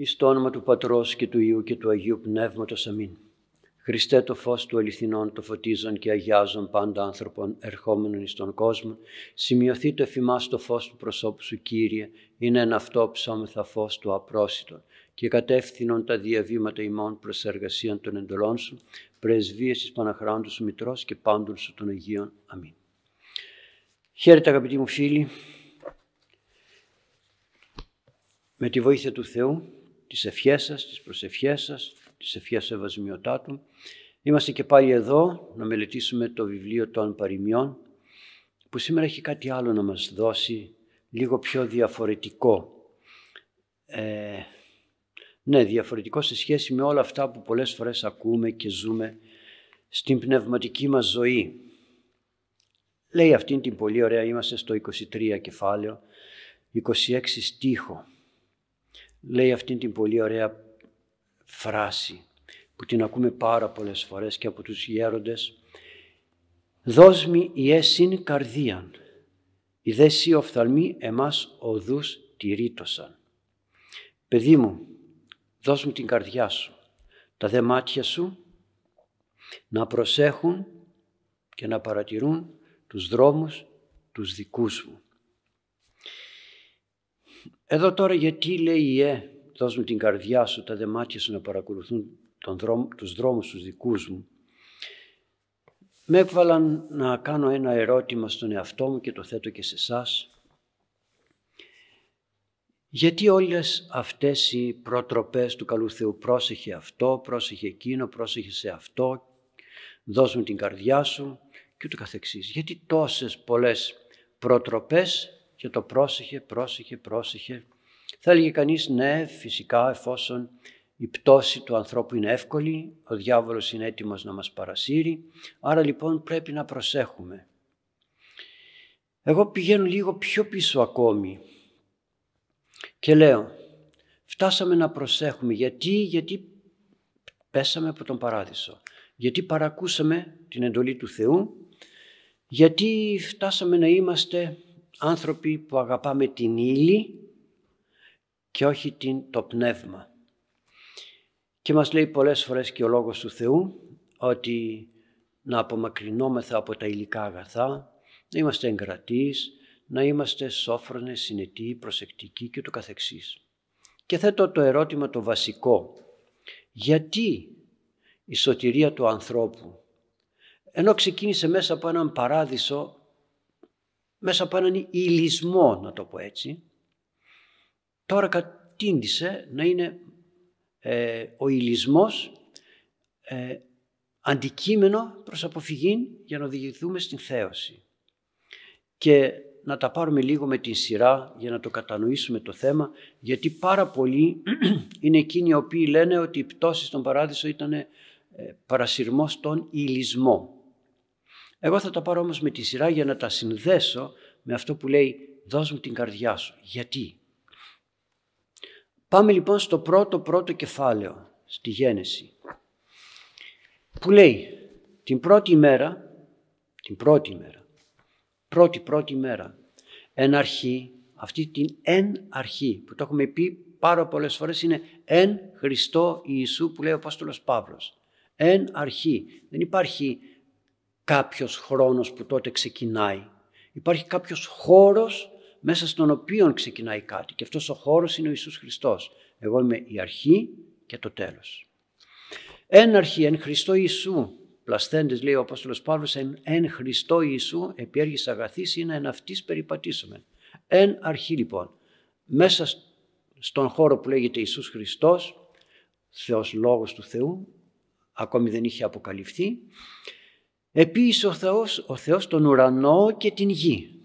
Εις το όνομα του Πατρός και του Υιού και του Αγίου Πνεύματος. Αμήν. Χριστέ το φως του αληθινών, το φωτίζον και αγιάζον πάντα άνθρωπον ερχόμενων εις τον κόσμο, σημειωθεί το εφημάς το φως του προσώπου σου Κύριε, είναι ένα αυτό ψώμεθα φως του απρόσιτον και κατεύθυνον τα διαβήματα ημών προς εργασίαν των εντολών σου, πρεσβείες της Παναχράντου σου Μητρός και πάντων σου των Αγίων. Αμήν. Χαίρετε αγαπητοί μου φίλοι, με τη βοήθεια του Θεού τις ευχές σας, τις προσευχές σας, τις ευχές Σεβασμιωτάτου. Είμαστε και πάλι εδώ να μελετήσουμε το βιβλίο των παροιμιών που σήμερα έχει κάτι άλλο να μας δώσει, λίγο πιο διαφορετικό. Ε, ναι, διαφορετικό σε σχέση με όλα αυτά που πολλές φορές ακούμε και ζούμε στην πνευματική μας ζωή. Λέει αυτήν την πολύ ωραία, είμαστε στο 23 κεφάλαιο, 26 στίχο λέει αυτήν την πολύ ωραία φράση που την ακούμε πάρα πολλές φορές και από τους γέροντες «Δώσ' μη η έσυν καρδίαν, η δέσι οφθαλμή εμάς οδούς τηρήτωσαν». Παιδί μου, δώσ' μου την καρδιά σου, τα δε μάτια σου να προσέχουν και να παρατηρούν τους δρόμους τους δικούς μου. Εδώ τώρα γιατί λέει η Ε, δώσ' μου την καρδιά σου, τα δεμάτια σου να παρακολουθούν τον δρόμο, τους δρόμους τους δικούς μου. Με έβαλαν να κάνω ένα ερώτημα στον εαυτό μου και το θέτω και σε εσάς. Γιατί όλες αυτές οι προτροπές του καλού Θεού πρόσεχε αυτό, πρόσεχε εκείνο, πρόσεχε σε αυτό, δώσ' μου την καρδιά σου και ούτω καθεξής. Γιατί τόσες πολλές προτροπές και το πρόσεχε, πρόσεχε, πρόσεχε. Θα έλεγε κανείς ναι, φυσικά εφόσον η πτώση του ανθρώπου είναι εύκολη, ο διάβολος είναι έτοιμος να μας παρασύρει, άρα λοιπόν πρέπει να προσέχουμε. Εγώ πηγαίνω λίγο πιο πίσω ακόμη και λέω, φτάσαμε να προσέχουμε γιατί, γιατί πέσαμε από τον παράδεισο, γιατί παρακούσαμε την εντολή του Θεού, γιατί φτάσαμε να είμαστε άνθρωποι που αγαπάμε την ύλη και όχι την, το πνεύμα. Και μας λέει πολλές φορές και ο Λόγος του Θεού ότι να απομακρυνόμεθα από τα υλικά αγαθά, να είμαστε εγκρατείς, να είμαστε σόφρονες, συνετοί, προσεκτικοί και το καθεξής. Και θέτω το ερώτημα το βασικό. Γιατί η σωτηρία του ανθρώπου, ενώ ξεκίνησε μέσα από έναν παράδεισο μέσα από έναν ηλισμό, να το πω έτσι, τώρα κατήντησε να είναι ε, ο ηλισμός ε, αντικείμενο προς αποφυγή για να οδηγηθούμε στην θέωση. Και να τα πάρουμε λίγο με την σειρά για να το κατανοήσουμε το θέμα, γιατί πάρα πολλοί είναι εκείνοι οι οποίοι λένε ότι η πτώση στον παράδεισο ήταν ε, παρασυρμός στον ηλισμό. Εγώ θα τα πάρω όμως με τη σειρά για να τα συνδέσω με αυτό που λέει «Δώσ' μου την καρδιά σου». Γιατί; Πάμε λοιπόν στο πρώτο πρώτο κεφάλαιο, στη Γένεση, που λέει την πρώτη μέρα, την πρώτη μέρα, πρώτη πρώτη μέρα, εν αρχή, αυτή την εν αρχή που το έχουμε πει πάρα πολλές φορές είναι εν Χριστό Ιησού που λέει ο Απόστολος Παύλος. Εν αρχή. Δεν υπάρχει κάποιος χρόνος που τότε ξεκινάει. Υπάρχει κάποιος χώρος μέσα στον οποίο ξεκινάει κάτι και αυτός ο χώρος είναι ο Ιησούς Χριστός. Εγώ είμαι η αρχή και το τέλος. Εν αρχή, εν Χριστό Ιησού, πλασθέντες λέει ο Απόστολος Παύλος, εν, εν Χριστό Ιησού επιέργης αγαθής είναι εν αυτής περιπατήσουμε. Εν αρχή λοιπόν, μέσα στον χώρο που λέγεται Ιησούς Χριστός, Θεός Λόγος του Θεού, ακόμη δεν είχε αποκαλυφθεί, Επίσης ο Θεός, ο Θεός τον ουρανό και την γη.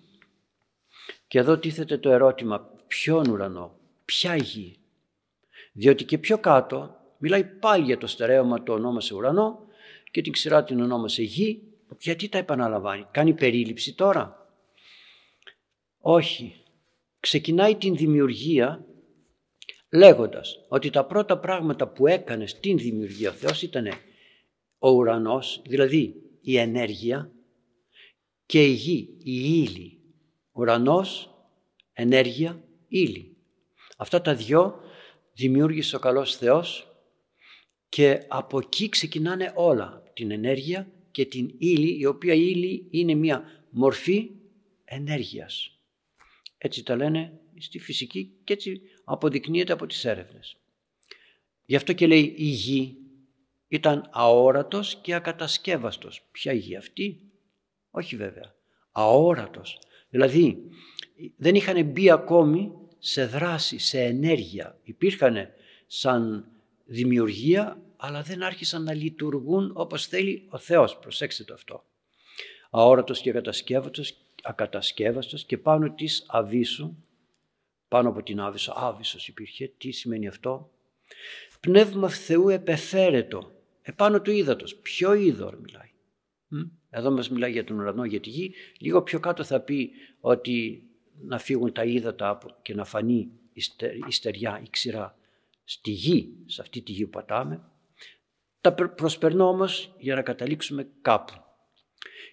Και εδώ τίθεται το ερώτημα, ποιον ουρανό, ποια γη; Διότι και πιο κάτω μιλάει πάλι για το στερέωμα το ονόμασε ουρανό και την ξηρά την ονόμασε γη. Γιατί τα επαναλαμβάνει, κάνει περίληψη τώρα; Όχι, ξεκινάει την δημιουργία λέγοντας ότι τα πρώτα πράγματα που έκανε στην δημιουργία ο Θεός ήταν ο ουρανός, δηλαδή η ενέργεια και η γη, η ύλη. Ουρανός, ενέργεια, ύλη. Αυτά τα δυο δημιούργησε ο καλός Θεός και από εκεί ξεκινάνε όλα, την ενέργεια και την ύλη, η οποία ύλη είναι μια μορφή ενέργειας. Έτσι τα λένε στη φυσική και έτσι αποδεικνύεται από τις έρευνες. Γι' αυτό και λέει η γη ήταν αόρατος και ακατασκεύαστος. Ποια γη αυτή; Όχι βέβαια. Αόρατος. Δηλαδή δεν είχαν μπει ακόμη σε δράση, σε ενέργεια. Υπήρχαν σαν δημιουργία αλλά δεν άρχισαν να λειτουργούν όπως θέλει ο Θεός. Προσέξτε το αυτό. Αόρατος και ακατασκεύαστος, ακατασκεύαστος και πάνω της αβίσου, πάνω από την άβυσο, άβυσος υπήρχε. Τι σημαίνει αυτό; Πνεύμα Θεού επεφέρετο, επάνω του ύδατος. Ποιο είδωρ μιλάει. Εδώ μας μιλάει για τον ουρανό, για τη γη. Λίγο πιο κάτω θα πει ότι να φύγουν τα ύδατα και να φανεί η στεριά, η ξηρά στη γη, σε αυτή τη γη που πατάμε. Τα προσπερνώ όμως για να καταλήξουμε κάπου.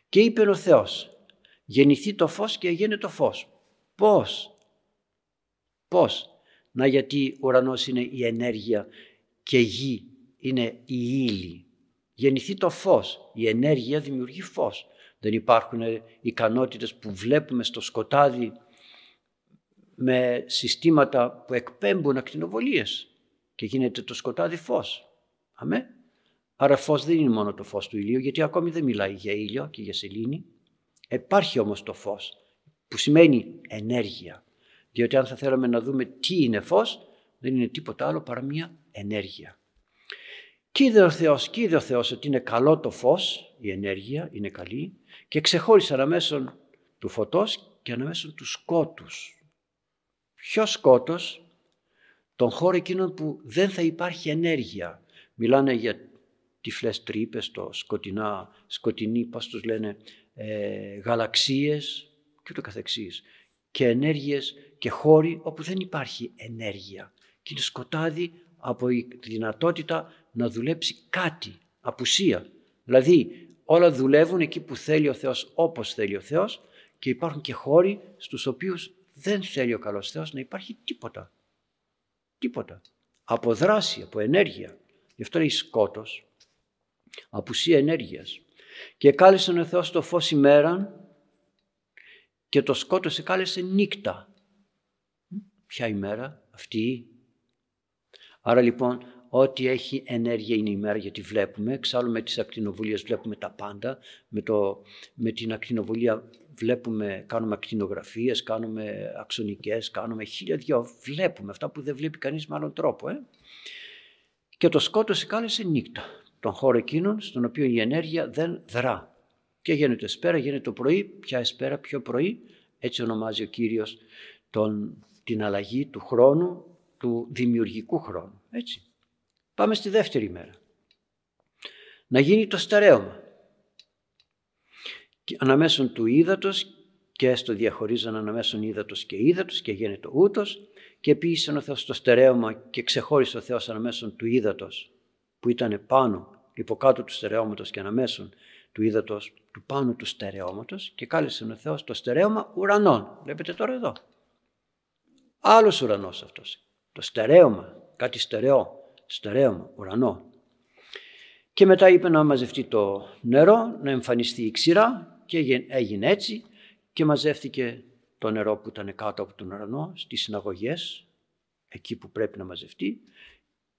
Και είπε ο Θεός, γεννηθεί το φως και έγινε το φως. Πώς, πώς, να γιατί ουρανός είναι η ενέργεια και γη είναι η ύλη. Γεννηθεί το φως, η ενέργεια δημιουργεί φως. Δεν υπάρχουν ικανότητες που βλέπουμε στο σκοτάδι με συστήματα που εκπέμπουν ακτινοβολίες και γίνεται το σκοτάδι φως. Αμέ. Άρα φως δεν είναι μόνο το φως του ηλίου γιατί ακόμη δεν μιλάει για ήλιο και για σελήνη. Υπάρχει όμως το φως που σημαίνει ενέργεια. Διότι αν θα θέλαμε να δούμε τι είναι φως δεν είναι τίποτα άλλο παρά μια ενέργεια. Και είδε ο Θεός, και είδε ο Θεός ότι είναι καλό το φως, η ενέργεια είναι καλή και ξεχώρισε αναμέσω του φωτός και αναμέσω του σκότους. Ποιος σκότος, τον χώρο εκείνον που δεν θα υπάρχει ενέργεια. Μιλάνε για τυφλές τρύπες, το σκοτεινά, σκοτεινή, πώς τους λένε, ε, γαλαξίες και ούτω καθεξής. Και ενέργειες και χώροι όπου δεν υπάρχει ενέργεια. Και είναι σκοτάδι από η δυνατότητα να δουλέψει κάτι, απουσία. Δηλαδή όλα δουλεύουν εκεί που θέλει ο Θεός όπως θέλει ο Θεός και υπάρχουν και χώροι στους οποίους δεν θέλει ο καλός Θεός να υπάρχει τίποτα. Τίποτα. Από δράση, από ενέργεια. Γι' αυτό λέει σκότος απουσία ενέργειας. Και κάλεσε ο Θεός το φως ημέραν και το σκότος κάλεσε νύχτα. Ποια ημέρα; Αυτή. Άρα λοιπόν ό,τι έχει ενέργεια είναι η μέρα γιατί βλέπουμε. Εξάλλου με τις ακτινοβουλίες βλέπουμε τα πάντα. Με, το, με την ακτινοβουλία βλέπουμε, κάνουμε ακτινογραφίες, κάνουμε αξονικές, κάνουμε χίλια δυο. Βλέπουμε αυτά που δεν βλέπει κανείς με άλλον τρόπο. Ε; Και το σκότος κάλεσε νύχτα τον χώρο εκείνον στον οποίο η ενέργεια δεν δρά. Και γίνεται εσπέρα, γίνεται το πρωί, ποια εσπέρα, ποιο πρωί, έτσι ονομάζει ο Κύριος τον, την αλλαγή του χρόνου, του δημιουργικού χρόνου. Έτσι. Πάμε στη δεύτερη μέρα. Να γίνει το στερέωμα. Αναμέσων του ύδατος και έστω διαχωρίζαν αναμέσων ύδατος και ύδατος και γίνεται ούτος και επίσης ο Θεός το στερέωμα και ξεχώρισε ο Θεός αναμέσων του ύδατος που ήταν πάνω, υποκάτω του στερεώματος και αναμέσων του ύδατος, του πάνω του στερεώματος και κάλεσε ο Θεός το στερέωμα ουρανών. Βλέπετε τώρα εδώ. Άλλος ουρανός αυτός. Το στερέωμα, κάτι στερεό, στερέωμα, ουρανό. Και μετά είπε να μαζευτεί το νερό, να εμφανιστεί η ξηρά και έγινε έτσι και μαζεύτηκε το νερό που ήταν κάτω από τον ουρανό στις συναγωγές, εκεί που πρέπει να μαζευτεί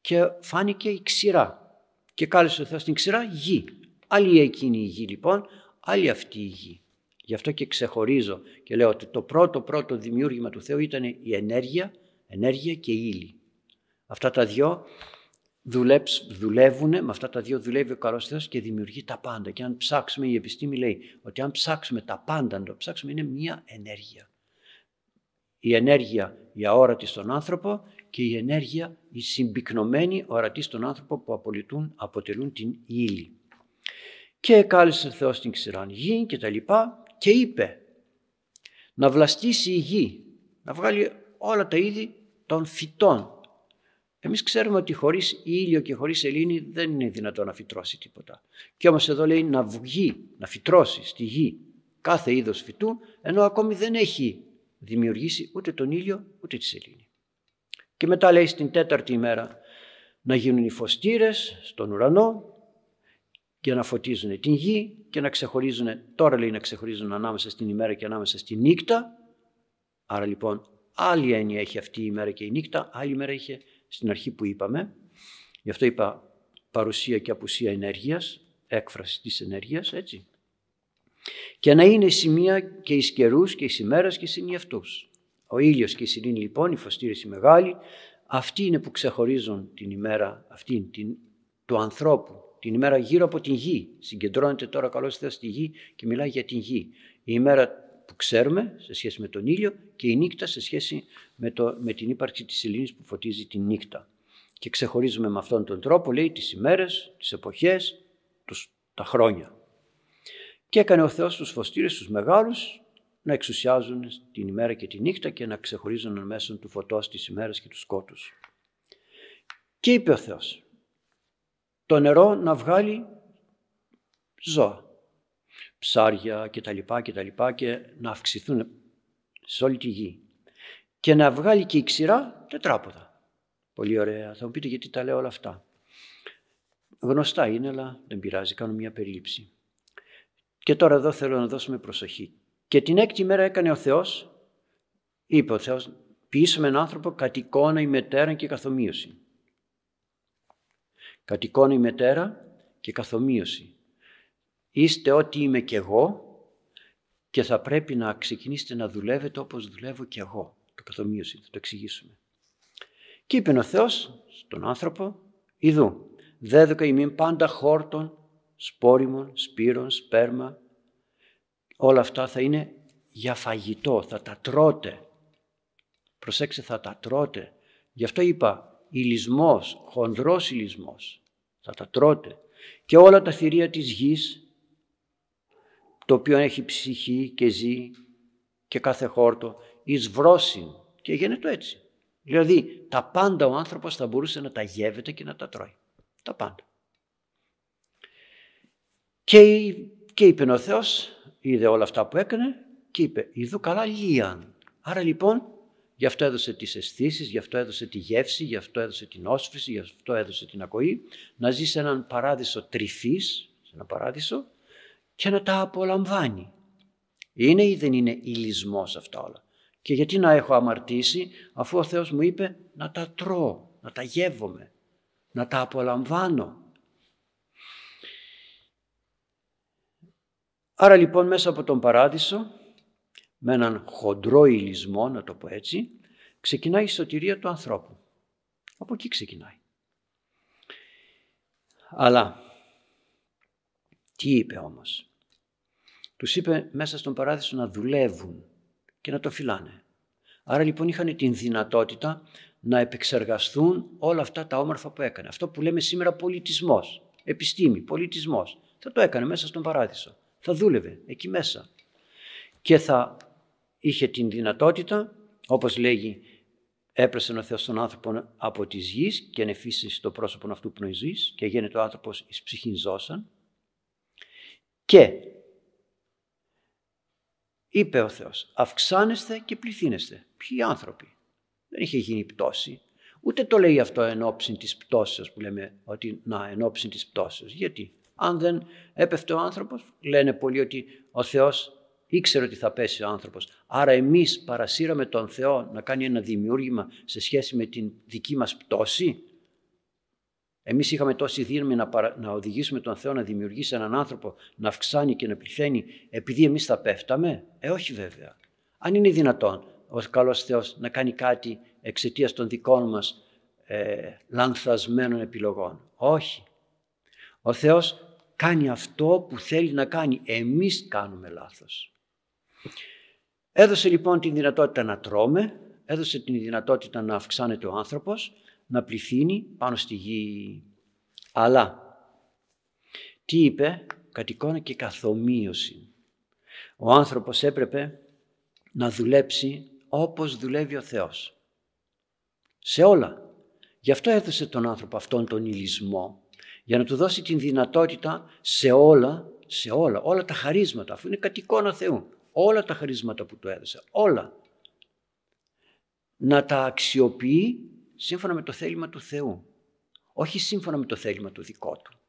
και φάνηκε η ξηρά και κάλεσε ο Θεός την ξηρά γη. Άλλη εκείνη η γη λοιπόν, άλλη αυτή η γη. Γι' αυτό και ξεχωρίζω και λέω ότι το πρώτο πρώτο δημιούργημα του Θεού ήταν η ενέργεια, ενέργεια και η ύλη. Αυτά τα δυο δουλεύουν, με αυτά τα δύο δουλεύει ο καλός Θεός και δημιουργεί τα πάντα. Και αν ψάξουμε, η επιστήμη λέει ότι αν ψάξουμε τα πάντα, να το ψάξουμε είναι μία ενέργεια. Η ενέργεια η αόρατη στον άνθρωπο και η ενέργεια η συμπυκνωμένη ορατή στον άνθρωπο που απολυτούν, αποτελούν την ύλη. Και κάλεσε ο Θεός την ξηράν γη και τα λοιπά και είπε να βλαστήσει η γη, να βγάλει όλα τα είδη των φυτών. Εμείς ξέρουμε ότι χωρίς ήλιο και χωρίς σελήνη δεν είναι δυνατόν να φυτρώσει τίποτα. Και όμως εδώ λέει να βγει, να φυτρώσει στη γη κάθε είδος φυτού, ενώ ακόμη δεν έχει δημιουργήσει ούτε τον ήλιο ούτε τη σελήνη. Και μετά λέει στην τέταρτη ημέρα να γίνουν οι φωστήρες στον ουρανό και να φωτίζουν την γη και να ξεχωρίζουν, τώρα λέει να ξεχωρίζουν ανάμεσα στην ημέρα και ανάμεσα στη νύχτα. Άρα λοιπόν άλλη έννοια έχει αυτή η ημέρα και η νύχτα, άλλη ημέρα είχε στην αρχή που είπαμε. Γι' αυτό είπα παρουσία και απουσία ενέργειας, έκφραση της ενέργειας, έτσι. Και να είναι η σημεία και οι καιρούς και οι ημέρες και οι αυτούς. Ο ήλιος και η σιρήνη λοιπόν, η φωστήρηση μεγάλη, αυτοί είναι που ξεχωρίζουν την ημέρα αυτή την, του ανθρώπου, την ημέρα γύρω από την γη. Συγκεντρώνεται τώρα καλώς Θεός στη γη και μιλάει για την γη. Η ημέρα που ξέρουμε σε σχέση με τον ήλιο και η νύχτα σε σχέση με, το, με την ύπαρξη της σελήνης που φωτίζει την νύχτα. Και ξεχωρίζουμε με αυτόν τον τρόπο, λέει, τις ημέρες, τις εποχές, τους, τα χρόνια. Και έκανε ο Θεός τους φωστήρες, τους μεγάλους, να εξουσιάζουν την ημέρα και τη νύχτα και να ξεχωρίζουν μέσω του φωτός τις ημέρες και τους σκότους. Και είπε ο Θεός, το νερό να βγάλει ζώα, ψάρια και τα λοιπά και τα λοιπά και να αυξηθούν σε όλη τη γη. Και να βγάλει και η ξηρά τετράποδα. Πολύ ωραία. Θα μου πείτε γιατί τα λέω όλα αυτά. Γνωστά είναι, αλλά δεν πειράζει, κάνω μια περίληψη. Και τώρα εδώ θέλω να δώσουμε προσοχή. Και την έκτη μέρα έκανε ο Θεός, είπε ο Θεός, ποιήσουμε έναν άνθρωπο κατ' εικόνα ημετέραν και καθομοίωση. Κατ' εικόνα ημετέρα και καθομοίωση. Είστε ό,τι είμαι κι εγώ και θα πρέπει να ξεκινήσετε να δουλεύετε όπως δουλεύω κι εγώ. Το καθομοίωση, θα το εξηγήσουμε. Και είπε ο Θεός στον άνθρωπο, «Ιδού, δέδοκα ημίν πάντα χόρτων, σπόριμων, σπύρων, σπέρμα, όλα αυτά θα είναι για φαγητό, θα τα τρώτε. Προσέξτε, θα τα τρώτε. Γι' αυτό είπα, ηλισμός, χονδρός ηλισμός, θα τα τρώτε. Και όλα τα θηρία της γης, το οποίο έχει ψυχή και ζει και κάθε χόρτο, εις βρόσιν. Και γίνεται έτσι. Δηλαδή, τα πάντα ο άνθρωπος θα μπορούσε να τα γεύεται και να τα τρώει. Τα πάντα. Και, και είπε ο Θεός, είδε όλα αυτά που έκανε και είπε «Ιδού καλά λίαν». Άρα λοιπόν γι' αυτό έδωσε τις αισθήσεις, γι' αυτό έδωσε τη γεύση, γι' αυτό έδωσε την όσφρηση, γι' αυτό έδωσε την ακοή, να ζεις σε έναν παράδεισο τρυφής, σε έναν παράδεισο και να τα απολαμβάνει. Είναι ή δεν είναι ηλισμός αυτά όλα. Και γιατί να έχω αμαρτήσει αφού ο Θεός μου είπε να τα τρώω, να τα γεύομαι, να τα απολαμβάνω. Άρα λοιπόν μέσα από τον παράδεισο, με έναν χοντρό ηλισμό, να το πω έτσι, ξεκινάει η σωτηρία του ανθρώπου. Από εκεί ξεκινάει. Αλλά, τι είπε όμως; Τους είπε μέσα στον παράδεισο να δουλεύουν και να το φυλάνε. Άρα λοιπόν είχαν την δυνατότητα να επεξεργαστούν όλα αυτά τα όμορφα που έκανε. Αυτό που λέμε σήμερα πολιτισμός, επιστήμη, πολιτισμός. Θα το έκανε μέσα στον παράδεισο θα δούλευε εκεί μέσα και θα είχε την δυνατότητα, όπως λέγει έπρεσε ο Θεός τον άνθρωπο από της γης και ανεφίσει στο πρόσωπο αυτού πνοηζής και γίνεται ο άνθρωπος εις ψυχήν ζώσαν και είπε ο Θεός αυξάνεστε και πληθύνεστε. Ποιοι άνθρωποι. Δεν είχε γίνει πτώση. Ούτε το λέει αυτό εν ώψη της πτώσεως που λέμε ότι να εν ώψη της πτώσεως. Γιατί αν δεν έπεφτε ο άνθρωπος, λένε πολλοί ότι ο Θεός ήξερε ότι θα πέσει ο άνθρωπος. Άρα εμείς παρασύραμε τον Θεό να κάνει ένα δημιούργημα σε σχέση με την δική μας πτώση. Εμείς είχαμε τόση δύναμη να, να οδηγήσουμε τον Θεό να δημιουργήσει έναν άνθρωπο, να αυξάνει και να πληθαίνει, επειδή εμείς θα πέφταμε; Ε, όχι βέβαια. Αν είναι δυνατόν ο καλός Θεός να κάνει κάτι εξαιτίας των δικών μας ε, λανθασμένων επιλογών; Όχι. Ο Θεός κάνει αυτό που θέλει να κάνει. Εμείς κάνουμε λάθος. Έδωσε λοιπόν την δυνατότητα να τρώμε, έδωσε την δυνατότητα να αυξάνεται ο άνθρωπος, να πληθύνει πάνω στη γη. Αλλά, τι είπε, κατ' εικόνα και καθομοίωση. Ο άνθρωπος έπρεπε να δουλέψει όπως δουλεύει ο Θεός. Σε όλα. Γι' αυτό έδωσε τον άνθρωπο αυτόν τον ηλισμό για να του δώσει την δυνατότητα σε όλα, σε όλα, όλα τα χαρίσματα, αφού είναι κατ' εικόνα Θεού, όλα τα χαρίσματα που του έδωσε, όλα, να τα αξιοποιεί σύμφωνα με το θέλημα του Θεού. Όχι σύμφωνα με το θέλημα του δικό του.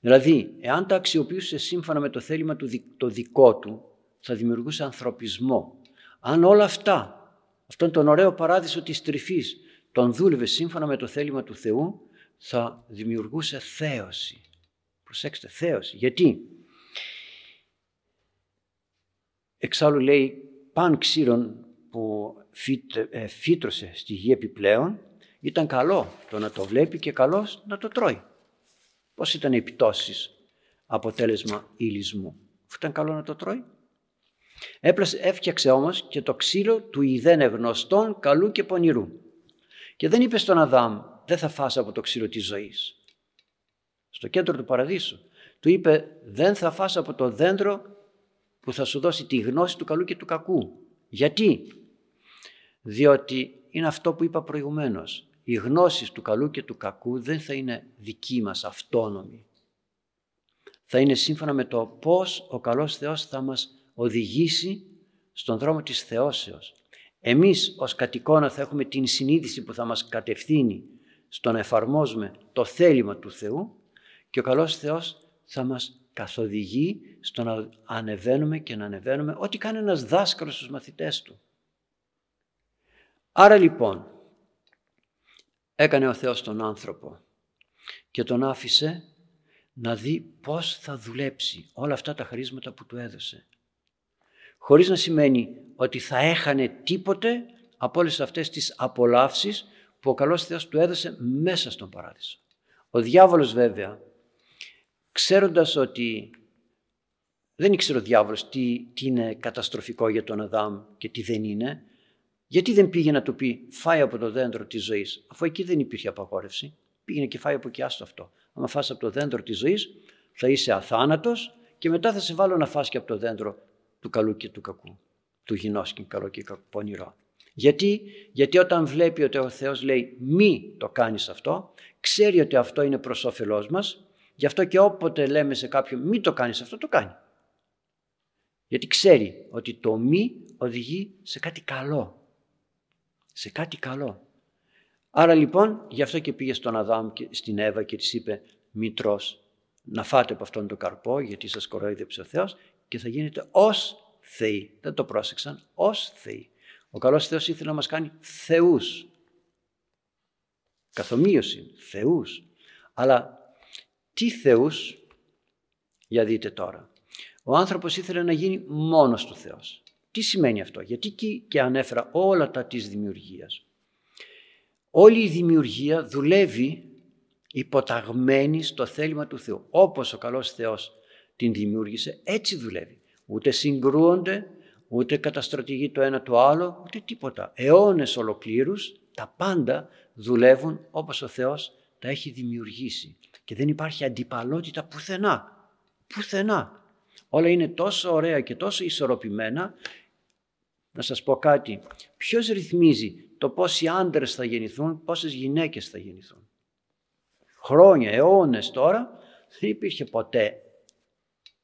Δηλαδή, εάν τα αξιοποιούσε σύμφωνα με το θέλημα του το δικό του, θα δημιουργούσε ανθρωπισμό. Αν όλα αυτά, αυτόν τον ωραίο παράδεισο της τρυφής, τον δούλευε σύμφωνα με το θέλημα του Θεού, θα δημιουργούσε θέωση. Προσέξτε, θέωση. Γιατί; Εξάλλου λέει παν ξύρον που ε, φύτρωσε στη γη επιπλέον ήταν καλό το να το βλέπει και καλός να το τρώει. Πώς ήταν οι επιπτώσεις αποτέλεσμα ήλισμου. Ήταν καλό να το τρώει. Έπλασε, έφτιαξε όμως και το ξύλο του ιδέν ευνωστών καλού και πονηρού. Και δεν είπε στον Αδάμ δεν θα φας από το ξύλο της ζωής. Στο κέντρο του παραδείσου. Του είπε δεν θα φας από το δέντρο που θα σου δώσει τη γνώση του καλού και του κακού. Γιατί; Διότι είναι αυτό που είπα προηγουμένως. Οι γνώση του καλού και του κακού δεν θα είναι δική μας αυτόνομη. Θα είναι σύμφωνα με το πώς ο καλός Θεός θα μας οδηγήσει στον δρόμο της θεώσεως. Εμείς ως κατοικώνα θα έχουμε την συνείδηση που θα μας κατευθύνει στο να εφαρμόζουμε το θέλημα του Θεού και ο καλός Θεός θα μας καθοδηγεί στο να ανεβαίνουμε και να ανεβαίνουμε ό,τι κάνει ένας δάσκαλος στους μαθητές του. Άρα λοιπόν έκανε ο Θεός τον άνθρωπο και τον άφησε να δει πώς θα δουλέψει όλα αυτά τα χαρίσματα που του έδωσε. Χωρίς να σημαίνει ότι θα έχανε τίποτε από όλες αυτές τις απολαύσεις που ο καλός Θεός του έδωσε μέσα στον παράδεισο. Ο διάβολος βέβαια, ξέροντας ότι δεν ήξερε ο διάβολος τι, τι είναι καταστροφικό για τον Αδάμ και τι δεν είναι, γιατί δεν πήγε να του πει φάει από το δέντρο της ζωής, αφού εκεί δεν υπήρχε απαγόρευση. Πήγαινε και φάει από εκεί άστο αυτό. Αν φας από το δέντρο της ζωής θα είσαι αθάνατος και μετά θα σε βάλω να φας και από το δέντρο του καλού και του κακού. Του γινώσκην καλό και πονηρό. Γιατί, γιατί όταν βλέπει ότι ο Θεός λέει μη το κάνεις αυτό, ξέρει ότι αυτό είναι προς όφελός μας, γι' αυτό και όποτε λέμε σε κάποιον μη το κάνεις αυτό, το κάνει. Γιατί ξέρει ότι το μη οδηγεί σε κάτι καλό. Σε κάτι καλό. Άρα λοιπόν γι' αυτό και πήγε στον Αδάμ και στην Εύα και της είπε μη τρως να φάτε από αυτόν τον καρπό γιατί σας κοροϊδεύσε ο Θεός και θα γίνετε ως Θεοί. Δεν το πρόσεξαν, ως Θεοί. Ο καλός Θεός ήθελε να μας κάνει θεούς. Καθομοίωση, θεούς. Αλλά τι θεούς, για δείτε τώρα. Ο άνθρωπος ήθελε να γίνει μόνος του Θεός. Τι σημαίνει αυτό, γιατί και ανέφερα όλα τα της δημιουργίας. Όλη η δημιουργία δουλεύει υποταγμένη στο θέλημα του Θεού. Όπως ο καλός Θεός την δημιούργησε, έτσι δουλεύει. Ούτε συγκρούονται, ούτε καταστρατηγεί το ένα το άλλο, ούτε τίποτα. Αιώνες ολοκλήρους, τα πάντα δουλεύουν όπως ο Θεός τα έχει δημιουργήσει. Και δεν υπάρχει αντιπαλότητα πουθενά. Πουθενά. Όλα είναι τόσο ωραία και τόσο ισορροπημένα. Να σας πω κάτι. Ποιος ρυθμίζει το πόσοι άντρες θα γεννηθούν, πόσες γυναίκες θα γεννηθούν; Χρόνια, αιώνες τώρα δεν υπήρχε ποτέ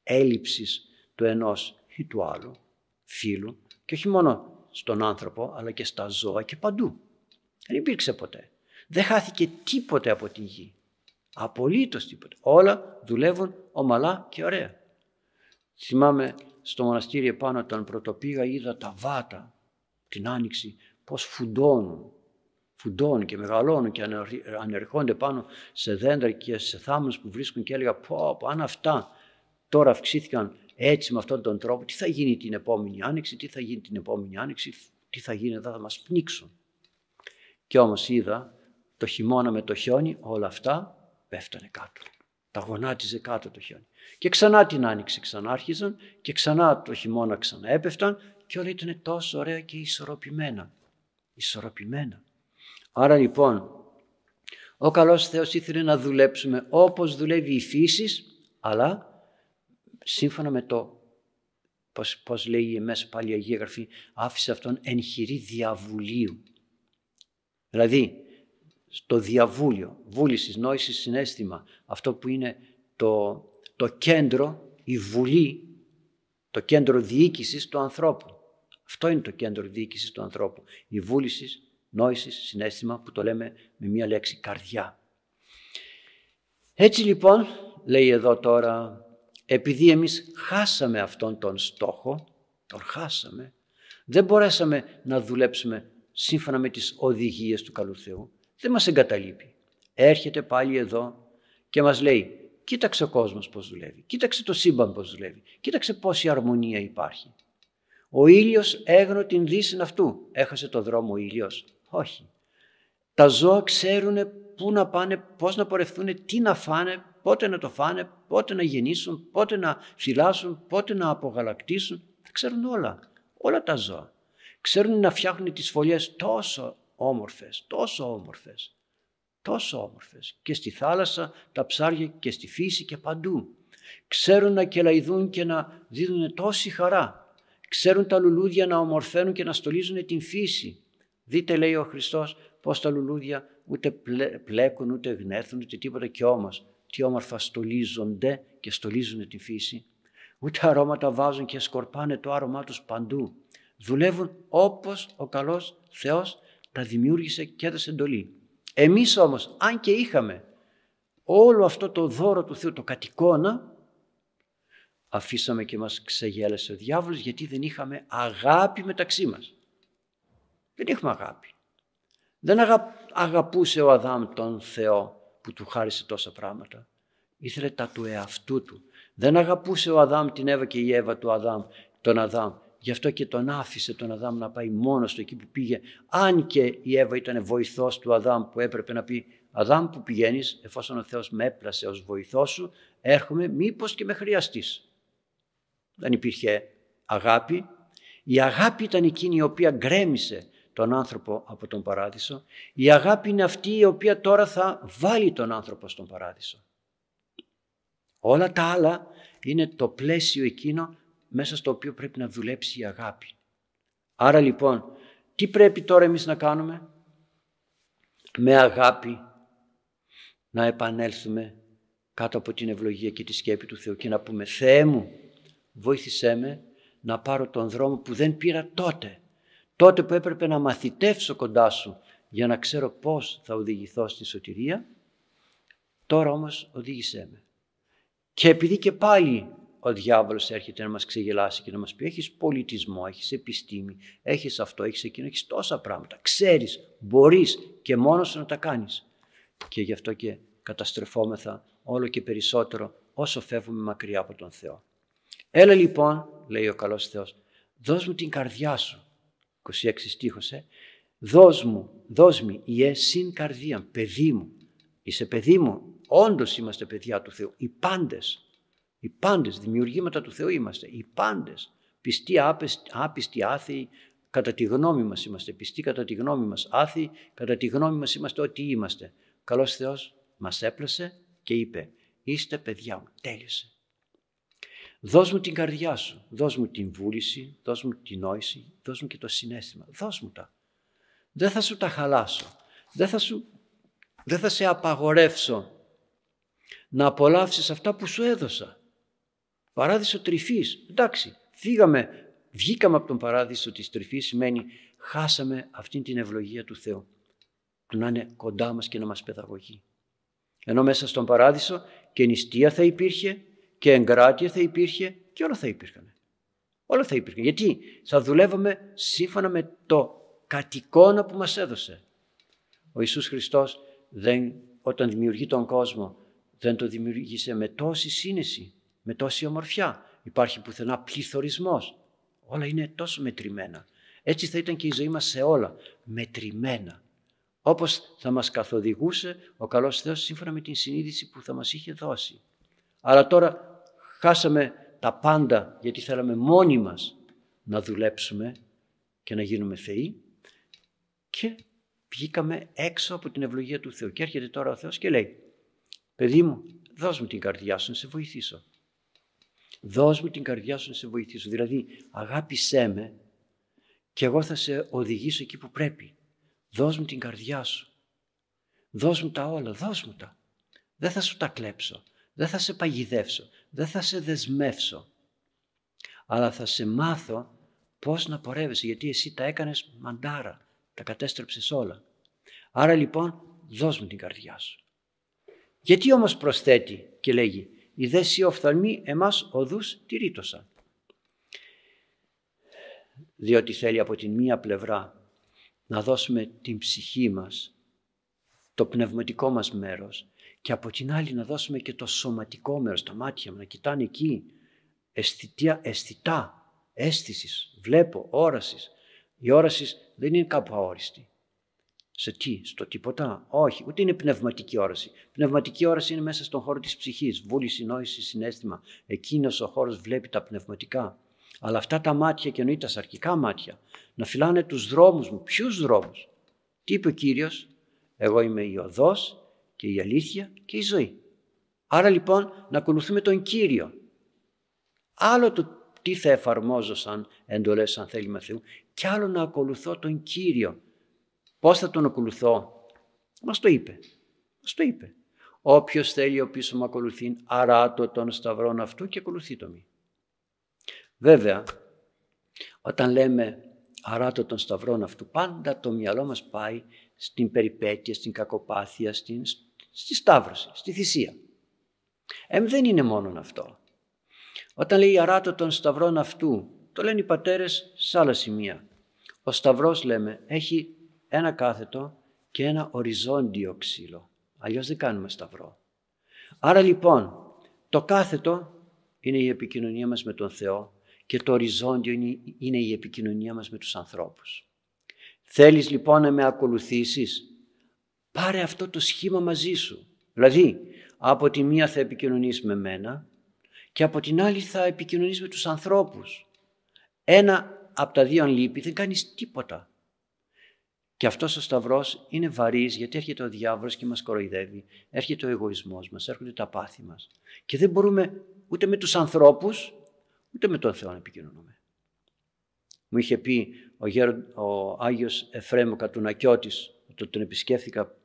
έλλειψης του ενός ή του άλλου φίλου και όχι μόνο στον άνθρωπο αλλά και στα ζώα και παντού. Δεν υπήρξε ποτέ. Δεν χάθηκε τίποτε από την γη. Απολύτως τίποτε. Όλα δουλεύουν ομαλά και ωραία. Θυμάμαι στο μοναστήρι επάνω όταν πρωτοπήγα είδα τα βάτα την άνοιξη πώς φουντώνουν. Φουντώνουν και μεγαλώνουν και ανερχόνται πάνω σε δέντρα και σε θάμνους που βρίσκουν και έλεγα πω, πω αν αυτά τώρα αυξήθηκαν έτσι με αυτόν τον τρόπο, τι θα γίνει την επόμενη άνοιξη, τι θα γίνει την επόμενη άνοιξη, τι θα γίνει εδώ, θα μας πνίξουν. Και όμως είδα το χειμώνα με το χιόνι, όλα αυτά πέφτανε κάτω. Τα γονάτιζε κάτω το χιόνι. Και ξανά την άνοιξη ξανάρχιζαν και ξανά το χειμώνα ξανά έπεφταν και όλα ήταν τόσο ωραία και ισορροπημένα. Ισορροπημένα. Άρα λοιπόν, ο καλός Θεός ήθελε να δουλέψουμε όπως δουλεύει η φύση, αλλά σύμφωνα με το πώς, πώς λέει μέσα πάλι η Αγία Γραφή, άφησε αυτόν εν χειρή διαβουλίου. Δηλαδή, στο διαβούλιο, βούλησης, νόησης, συνέστημα, αυτό που είναι το, το κέντρο, η βουλή, το κέντρο διοίκησης του ανθρώπου. Αυτό είναι το κέντρο διοίκησης του ανθρώπου. Η βούλησης, νόησης, συνέστημα που το λέμε με μία λέξη καρδιά. Έτσι λοιπόν, λέει εδώ τώρα, επειδή εμείς χάσαμε αυτόν τον στόχο, τον χάσαμε, δεν μπορέσαμε να δουλέψουμε σύμφωνα με τις οδηγίες του καλού Θεού, δεν μας εγκαταλείπει. Έρχεται πάλι εδώ και μας λέει κοίταξε ο κόσμος πώς δουλεύει, κοίταξε το σύμπαν πώς δουλεύει, κοίταξε πόση αρμονία υπάρχει. Ο ήλιος έγνω την δύση αυτού. Έχασε το δρόμο ο ήλιος. Όχι. Τα ζώα ξέρουν πού να πάνε, πώς να πορευθούν, τι να φάνε, πότε να το φάνε, πότε να γεννήσουν, πότε να φυλάσσουν, πότε να απογαλακτήσουν. Τα ξέρουν όλα. Όλα τα ζώα. Ξέρουν να φτιάχνουν τις φωλιές τόσο όμορφες, τόσο όμορφες τόσο όμορφες και στη θάλασσα, τα ψάρια και στη φύση και παντού. Ξέρουν να κελαϊδούν και να δίνουν τόση χαρά. Ξέρουν τα λουλούδια να ομορφαίνουν και να στολίζουν την φύση. Δείτε λέει ο Χριστός πως τα λουλούδια ούτε πλέκουν ούτε γνέθουν ούτε τίποτα και όμως τι όμορφα στολίζονται και στολίζουν την φύση. Ούτε αρώματα βάζουν και σκορπάνε το άρωμά τους παντού. Δουλεύουν όπως ο καλός Θεός τα δημιούργησε και έδωσε εντολή. Εμείς όμως, αν και είχαμε όλο αυτό το δώρο του Θεού, το κατοικώνα, αφήσαμε και μας ξεγέλασε ο διάβολος γιατί δεν είχαμε αγάπη μεταξύ μας. Δεν είχαμε αγάπη. Δεν αγαπούσε ο Αδάμ τον Θεό που του χάρισε τόσα πράγματα. Ήθελε τα του εαυτού του. Δεν αγαπούσε ο Αδάμ την Εύα και η Εύα του Αδάμ, τον Αδάμ. Γι' αυτό και τον άφησε τον Αδάμ να πάει μόνος του εκεί που πήγε. Αν και η Εύα ήταν βοηθός του Αδάμ που έπρεπε να πει Αδάμ που πηγαίνεις εφόσον ο Θεός με έπλασε ως βοηθός σου έρχομαι μήπως και με χρειαστείς. Δεν υπήρχε αγάπη. Η αγάπη ήταν εκείνη η οποία γκρέμισε τον άνθρωπο από τον παράδεισο. Η αγάπη είναι αυτή η οποία τώρα θα βάλει τον άνθρωπο στον παράδεισο. Όλα τα άλλα είναι το πλαίσιο εκείνο μέσα στο οποίο πρέπει να δουλέψει η αγάπη. Άρα λοιπόν, τι πρέπει τώρα εμείς να κάνουμε; Με αγάπη να επανέλθουμε κάτω από την ευλογία και τη σκέπη του Θεού και να πούμε «Θεέ μου, βοήθησέ με να πάρω τον δρόμο που δεν πήρα τότε, τότε που έπρεπε να μαθητεύσω κοντά σου για να ξέρω πώς θα οδηγηθώ στη σωτηρία, τώρα όμως οδήγησέ με». Και επειδή και πάλι ο διάβολος έρχεται να μας ξεγελάσει και να μας πει έχεις πολιτισμό, έχεις επιστήμη, έχεις αυτό, έχεις εκείνο, έχεις τόσα πράγματα. Ξέρεις, μπορείς και μόνος σου να τα κάνεις. Και γι' αυτό και καταστρεφόμεθα όλο και περισσότερο όσο φεύγουμε μακριά από τον Θεό. Έλα λοιπόν, λέει ο καλός Θεός, δώσ' μου την καρδιά σου. 26 στίχος, ε. Δώσ' μου, δώσ' μου η συν καρδία, παιδί μου. Είσαι παιδί μου, όντως είμαστε παιδιά του Θεού, οι πάντες οι πάντες, δημιουργήματα του Θεού είμαστε. Οι πάντες. Πιστοί, άπιστοι, άθεοι, κατά τη γνώμη μας είμαστε. Πιστοί κατά τη γνώμη μας. Άθεοι, κατά τη γνώμη μας είμαστε ό,τι είμαστε. Καλός Θεός μας έπλασε και είπε «Είστε παιδιά μου». Τέλειωσε. Δώσ' μου την καρδιά σου, δώσ' μου την βούληση, δώσ' μου την νόηση, δώσ' μου και το συνέστημα. Δώσ' μου τα. Δεν θα σου τα χαλάσω. Δεν θα, σου, δεν θα σε απαγορεύσω να απολαύσεις αυτά που σου έδωσα. Παράδεισο τρυφής. Εντάξει, φύγαμε, βγήκαμε από τον παράδεισο της τρυφής σημαίνει χάσαμε αυτήν την ευλογία του Θεού. Του να είναι κοντά μας και να μας παιδαγωγεί. Ενώ μέσα στον παράδεισο και νηστεία θα υπήρχε και εγκράτεια θα υπήρχε και όλα θα υπήρχαν. Όλα θα υπήρχαν. Γιατί θα δουλεύαμε σύμφωνα με το κατοικώνα που μας έδωσε. Ο Ιησούς Χριστός δεν, όταν δημιουργεί τον κόσμο δεν το δημιουργήσε με τόση σύνεση με τόση ομορφιά. Υπάρχει πουθενά πληθωρισμός. Όλα είναι τόσο μετρημένα. Έτσι θα ήταν και η ζωή μας σε όλα. Μετρημένα. Όπως θα μας καθοδηγούσε ο καλός Θεός σύμφωνα με την συνείδηση που θα μας είχε δώσει. Αλλά τώρα χάσαμε τα πάντα γιατί θέλαμε μόνοι μας να δουλέψουμε και να γίνουμε θεοί και βγήκαμε έξω από την ευλογία του Θεού. Και έρχεται τώρα ο Θεός και λέει «Παιδί μου, δώσ' μου την καρδιά σου να σε βοηθήσω». Δώσ' μου την καρδιά σου να σε βοηθήσω. Δηλαδή αγάπησέ με και εγώ θα σε οδηγήσω εκεί που πρέπει. Δώσ' μου την καρδιά σου. Δώσ' μου τα όλα, δώσ' μου τα. Δεν θα σου τα κλέψω. Δεν θα σε παγιδεύσω. Δεν θα σε δεσμεύσω. Αλλά θα σε μάθω πώς να πορεύεσαι γιατί εσύ τα έκανες μαντάρα. Τα κατέστρεψες όλα. Άρα λοιπόν δώσ' μου την καρδιά σου. Γιατί όμως προσθέτει και λέγει «Οι δέσιοι οφθαλμοί εμάς οδούς τηρήτωσαν». Διότι θέλει από την μία πλευρά να δώσουμε την ψυχή μας, το πνευματικό μας μέρος και από την άλλη να δώσουμε και το σωματικό μέρος, τα μάτια μου να κοιτάνε εκεί, αισθητία, αισθητά, αίσθησης, βλέπω, όρασης. Η όρασης δεν είναι κάπου αόριστη. Σε τι, στο τίποτα; Όχι, ούτε είναι πνευματική όραση. Πνευματική όραση είναι μέσα στον χώρο της ψυχής. Βούληση, νόηση, συνέστημα. Εκείνος ο χώρος βλέπει τα πνευματικά. Αλλά αυτά τα μάτια και εννοεί τα σαρκικά μάτια να φυλάνε τους δρόμους μου. Ποιους δρόμους; Τι είπε ο Κύριος; Εγώ είμαι η οδός και η αλήθεια και η ζωή. Άρα λοιπόν να ακολουθούμε τον Κύριο. Άλλο το τι θα εφαρμόζω σαν εντολές σαν θέλημα Θεού και άλλο να ακολουθώ τον Κύριο Πώς θα τον ακολουθώ; Μας το είπε. Μας το είπε. Όποιος θέλει ο πίσω μου ακολουθεί, αράτω τον σταυρόν αυτού και ακολουθεί το μη. Βέβαια, όταν λέμε αράτω τον σταυρόν αυτού, πάντα το μυαλό μας πάει στην περιπέτεια, στην κακοπάθεια, στην, στη σταύρωση, στη θυσία. Ε, δεν είναι μόνο αυτό. Όταν λέει αράτω τον σταυρόν αυτού, το λένε οι πατέρες σε άλλα σημεία. Ο σταυρός λέμε έχει ένα κάθετο και ένα οριζόντιο ξύλο. Αλλιώς δεν κάνουμε σταυρό. Άρα λοιπόν το κάθετο είναι η επικοινωνία μας με τον Θεό και το οριζόντιο είναι η επικοινωνία μας με τους ανθρώπους. Θέλεις λοιπόν να με ακολουθήσεις, πάρε αυτό το σχήμα μαζί σου. Δηλαδή, από τη μία θα επικοινωνείς με μένα και από την άλλη θα επικοινωνείς με τους ανθρώπους. Ένα από τα δύο αν λείπει δεν κάνεις τίποτα. Και αυτός ο σταυρός είναι βαρύς γιατί έρχεται ο διάβολος και μας κοροϊδεύει. Έρχεται ο εγωισμός μας, έρχονται τα πάθη μας. Και δεν μπορούμε ούτε με τους ανθρώπους, ούτε με τον Θεό να επικοινωνούμε. Μου είχε πει ο, γέρο, ο Άγιος Εφραίμ ο Κατουνακιώτης, όταν τον επισκέφθηκα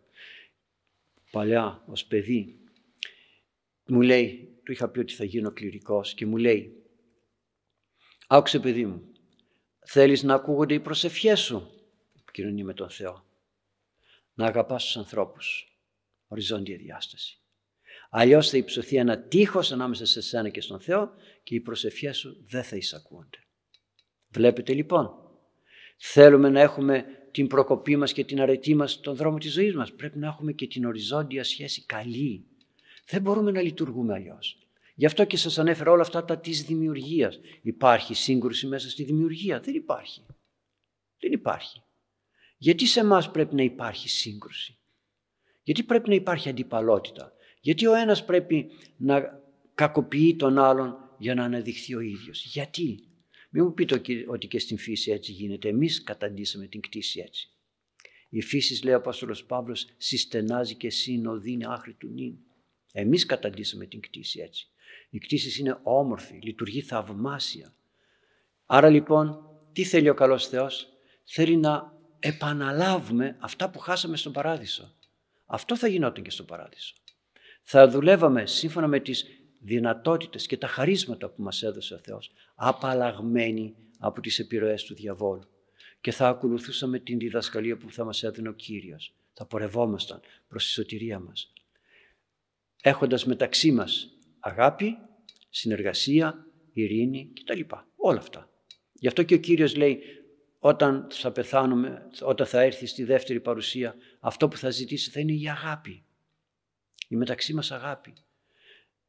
παλιά ως παιδί, μου λέει, του είχα πει ότι θα γίνω κληρικός και μου λέει «Άκουσε παιδί μου, θέλεις να ακούγονται οι προσευχές σου» κοινωνία με τον Θεό. Να αγαπάς τους ανθρώπους. Οριζόντια διάσταση. Αλλιώς θα υψωθεί ένα τείχος ανάμεσα σε σένα και στον Θεό και οι προσευχές σου δεν θα εισακούονται. Βλέπετε λοιπόν, θέλουμε να έχουμε την προκοπή μας και την αρετή μας στον δρόμο της ζωής μας. Πρέπει να έχουμε και την οριζόντια σχέση καλή. Δεν μπορούμε να λειτουργούμε αλλιώς. Γι' αυτό και σας ανέφερα όλα αυτά τα της δημιουργίας. Υπάρχει σύγκρουση μέσα στη δημιουργία. Δεν υπάρχει. Δεν υπάρχει. Γιατί σε εμάς πρέπει να υπάρχει σύγκρουση; Γιατί πρέπει να υπάρχει αντιπαλότητα; Γιατί ο ένας πρέπει να κακοποιεί τον άλλον για να αναδειχθεί ο ίδιος; Γιατί; Μην μου πείτε ότι και στην φύση έτσι γίνεται. Εμείς καταντήσαμε την κτήση έτσι. Η φύση, λέει ο Απόστολος Παύλος, συστενάζει και συνοδύνει άχρη του νυν. Εμείς καταντήσαμε την κτήση έτσι. Η κτήση είναι όμορφη, λειτουργεί θαυμάσια. Άρα λοιπόν, τι θέλει ο καλός Θεός; Θέλει να επαναλάβουμε αυτά που χάσαμε στον Παράδεισο. Αυτό θα γινόταν και στον Παράδεισο. Θα δουλεύαμε σύμφωνα με τις δυνατότητες και τα χαρίσματα που μας έδωσε ο Θεός, απαλλαγμένοι από τις επιρροές του διαβόλου. Και θα ακολουθούσαμε την διδασκαλία που θα μας έδινε ο Κύριος. Θα πορευόμασταν προς τη σωτηρία μας. Έχοντας μεταξύ μας αγάπη, συνεργασία, ειρήνη κτλ. Όλα αυτά. Γι' αυτό και ο Κύριος λέει όταν θα πεθάνουμε, όταν θα έρθει στη δεύτερη παρουσία, αυτό που θα ζητήσει θα είναι η αγάπη. Η μεταξύ μας αγάπη.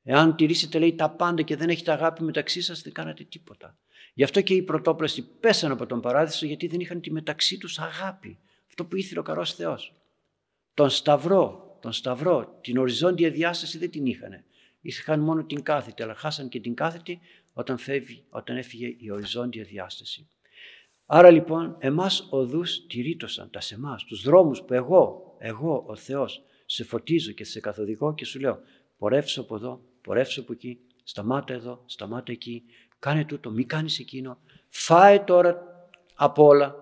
Εάν τηρήσετε λέει τα πάντα και δεν έχετε αγάπη μεταξύ σας δεν κάνατε τίποτα. Γι' αυτό και οι πρωτόπλαστοι πέσαν από τον παράδεισο γιατί δεν είχαν τη μεταξύ τους αγάπη. Αυτό που ήθελε ο καρός Θεός. Τον σταυρό, τον σταυρό, την οριζόντια διάσταση δεν την είχαν. Είχαν μόνο την κάθετη, αλλά χάσαν και την κάθετη όταν, φεύγει, όταν έφυγε η οριζόντια διάσταση. Άρα λοιπόν εμάς οδούς τηρήτωσαν τα σε εμάς, τους δρόμους που εγώ, εγώ ο Θεός σε φωτίζω και σε καθοδηγώ και σου λέω πορεύσω από εδώ, πορεύσω από εκεί, σταμάτα εδώ, σταμάτα εκεί, κάνε τούτο, μη κάνεις εκείνο, φάε τώρα από όλα.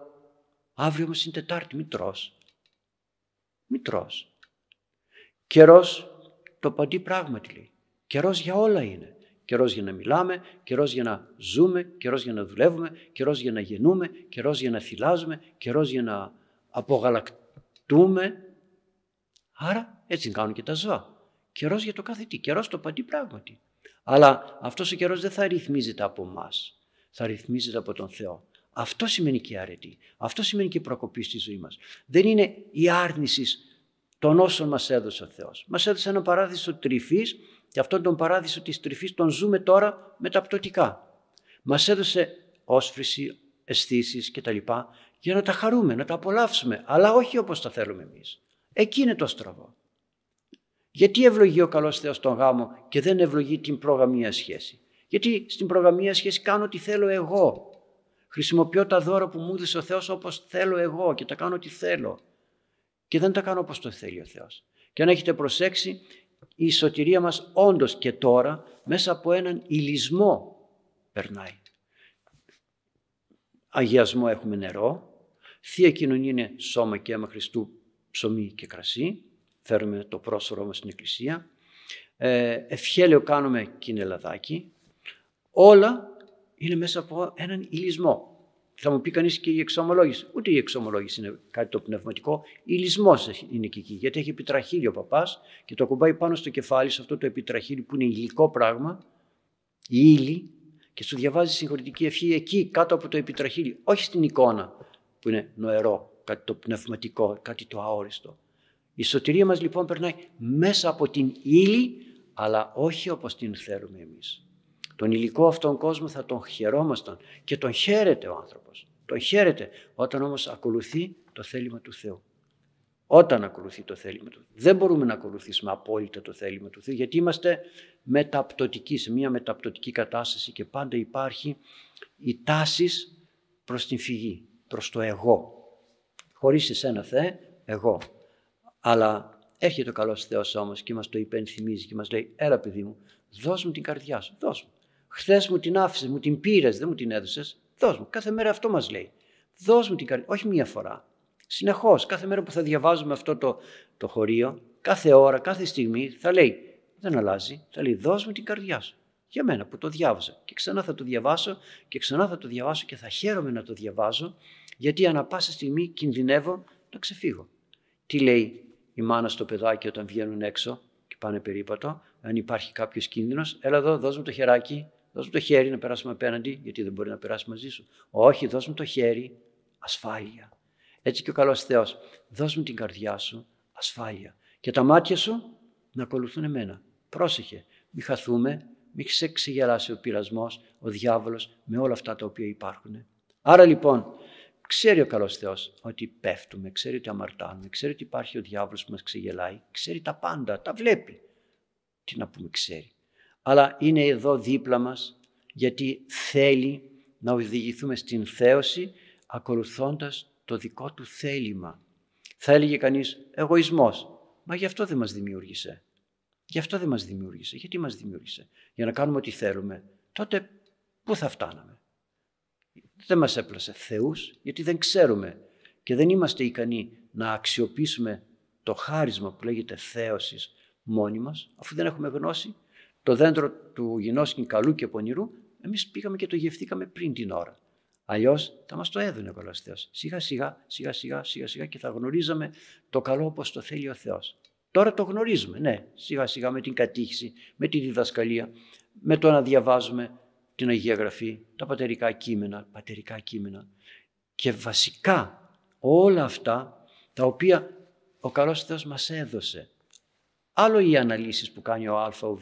Αύριο όμως είναι Τετάρτη, μη τρως. Μη τρως. Καιρός το παντή πράγματι λέει. Καιρός για όλα είναι. Καιρός για να μιλάμε, καιρός για να ζούμε, καιρός για να δουλεύουμε, καιρός για να γεννούμε, καιρός για να θυλάζουμε, καιρός για να απογαλακτούμε. Άρα έτσι κάνουν και τα ζώα. Καιρός για το κάθε τι, καιρός το παντή πράγματι. Αλλά αυτός ο καιρός δεν θα ρυθμίζεται από εμάς. θα ρυθμίζεται από τον Θεό. Αυτό σημαίνει και αρετή. Αυτό σημαίνει και προκοπή στη ζωή μας. Δεν είναι η άρνησης των όσων μας έδωσε ο Θεός. Μας έδωσε ένα παράδεισο τρυφής και αυτόν τον παράδεισο της τρυφής τον ζούμε τώρα μεταπτωτικά. Μας έδωσε όσφρηση, αισθήσεις κτλ. για να τα χαρούμε, να τα απολαύσουμε, αλλά όχι όπως τα θέλουμε εμείς. Εκεί είναι το στραβό. Γιατί ευλογεί ο καλός Θεός τον γάμο και δεν ευλογεί την προγαμία σχέση; Γιατί στην προγαμία σχέση κάνω ό,τι θέλω εγώ. Χρησιμοποιώ τα δώρα που μου έδωσε ο Θεός όπως θέλω εγώ και τα κάνω ό,τι θέλω. Και δεν τα κάνω όπως το θέλει ο Θεός. Και αν έχετε προσέξει, η σωτηρία μας όντως και τώρα μέσα από έναν ηλισμό περνάει. Αγιασμό έχουμε νερό, Θεία Κοινωνία είναι σώμα και αίμα Χριστού, ψωμί και κρασί, φέρουμε το πρόσωπό μας στην Εκκλησία, ε, ευχέλαιο κάνουμε κινελαδάκι, όλα είναι μέσα από έναν ηλισμό. Θα μου πει κανείς και η εξομολόγηση. Ούτε η εξομολόγηση είναι κάτι το πνευματικό. Ηλισμό είναι και εκεί. Γιατί έχει επιτραχύλι ο παπάς και το κουμπάει πάνω στο κεφάλι, σε αυτό το επιτραχύλι που είναι υλικό πράγμα, η ύλη, και σου διαβάζει συγχωρητική ευχή εκεί κάτω από το επιτραχύλι. Όχι στην εικόνα που είναι νοερό, κάτι το πνευματικό, κάτι το αόριστο. Η σωτηρία μας λοιπόν περνάει μέσα από την ύλη, αλλά όχι όπως την θέλουμε εμείς. Τον υλικό αυτόν κόσμο θα τον χαιρόμασταν και τον χαίρεται ο άνθρωπος. Τον χαίρεται όταν όμως ακολουθεί το θέλημα του Θεού. Όταν ακολουθεί το θέλημα του Θεού. Δεν μπορούμε να ακολουθήσουμε απόλυτα το θέλημα του Θεού γιατί είμαστε μεταπτωτικοί, σε μια μεταπτωτική κατάσταση και πάντα υπάρχει η τάσης προς την φυγή, προς το εγώ. Χωρίς εσένα Θεέ, εγώ. Αλλά έρχεται ο καλός Θεός όμως και μας το υπενθυμίζει και μας λέει «Έλα παιδί μου, δώσ' μου την καρδιά σου, δώσ' μου. Χθες μου την άφησες, μου την πήρες, δεν μου την έδωσες. Δώσ' μου. Κάθε μέρα αυτό μας λέει. Δώσ' μου την καρδιά. Όχι μία φορά. Συνεχώς, κάθε μέρα που θα διαβάζουμε αυτό το, το χωρίο, κάθε ώρα, κάθε στιγμή, θα λέει, δεν αλλάζει, θα λέει, δώσ' μου την καρδιά σου. Για μένα που το διάβαζα. Και ξανά θα το διαβάσω και ξανά θα το διαβάσω και θα χαίρομαι να το διαβάζω, γιατί ανά πάσα στιγμή κινδυνεύω να ξεφύγω. Τι λέει η μάνα στο παιδάκι όταν βγαίνουν έξω και πάνε περίπατο, αν υπάρχει κάποιος κίνδυνος, έλα εδώ, δώσ' μου το χεράκι, Δώσ' μου το χέρι να περάσουμε απέναντι, γιατί δεν μπορεί να περάσει μαζί σου. Όχι, δώσ' μου το χέρι, ασφάλεια. Έτσι και ο καλός Θεός, δώσ' μου την καρδιά σου, ασφάλεια. Και τα μάτια σου να ακολουθούν εμένα. Πρόσεχε, μην χαθούμε, μην σε ξεγελάσει ο πειρασμός, ο διάβολος με όλα αυτά τα οποία υπάρχουν. Άρα λοιπόν, ξέρει ο καλός Θεός ότι πέφτουμε, ξέρει ότι αμαρτάνουμε, ξέρει ότι υπάρχει ο διάβολος που μας ξεγελάει, ξέρει τα πάντα, τα βλέπει. Τι να πούμε ξέρει αλλά είναι εδώ δίπλα μας γιατί θέλει να οδηγηθούμε στην θέωση ακολουθώντας το δικό του θέλημα. Θα έλεγε κανείς εγωισμός. Μα γι' αυτό δεν μας δημιούργησε. Γι' αυτό δεν μας δημιούργησε. Γιατί μας δημιούργησε; Για να κάνουμε ό,τι θέλουμε. Τότε πού θα φτάναμε; Δεν μας έπλασε θεούς γιατί δεν ξέρουμε και δεν είμαστε ικανοί να αξιοποιήσουμε το χάρισμα που λέγεται θέωσης μόνοι μας αφού δεν έχουμε γνώση το δέντρο του γινώσκην καλού και πονηρού, εμείς πήγαμε και το γευθήκαμε πριν την ώρα. Αλλιώς θα μας το έδωνε ο καλός Θεός. Σιγά σιγά, σιγά σιγά, σιγά σιγά και θα γνωρίζαμε το καλό όπως το θέλει ο Θεός. Τώρα το γνωρίζουμε, ναι, σιγά σιγά με την κατήχηση, με τη διδασκαλία, με το να διαβάζουμε την Αγία Γραφή, τα πατερικά κείμενα, πατερικά κείμενα και βασικά όλα αυτά τα οποία ο καλός Θεός μας έδωσε. Άλλο οι αναλύσεις που κάνει ο Α, ο Β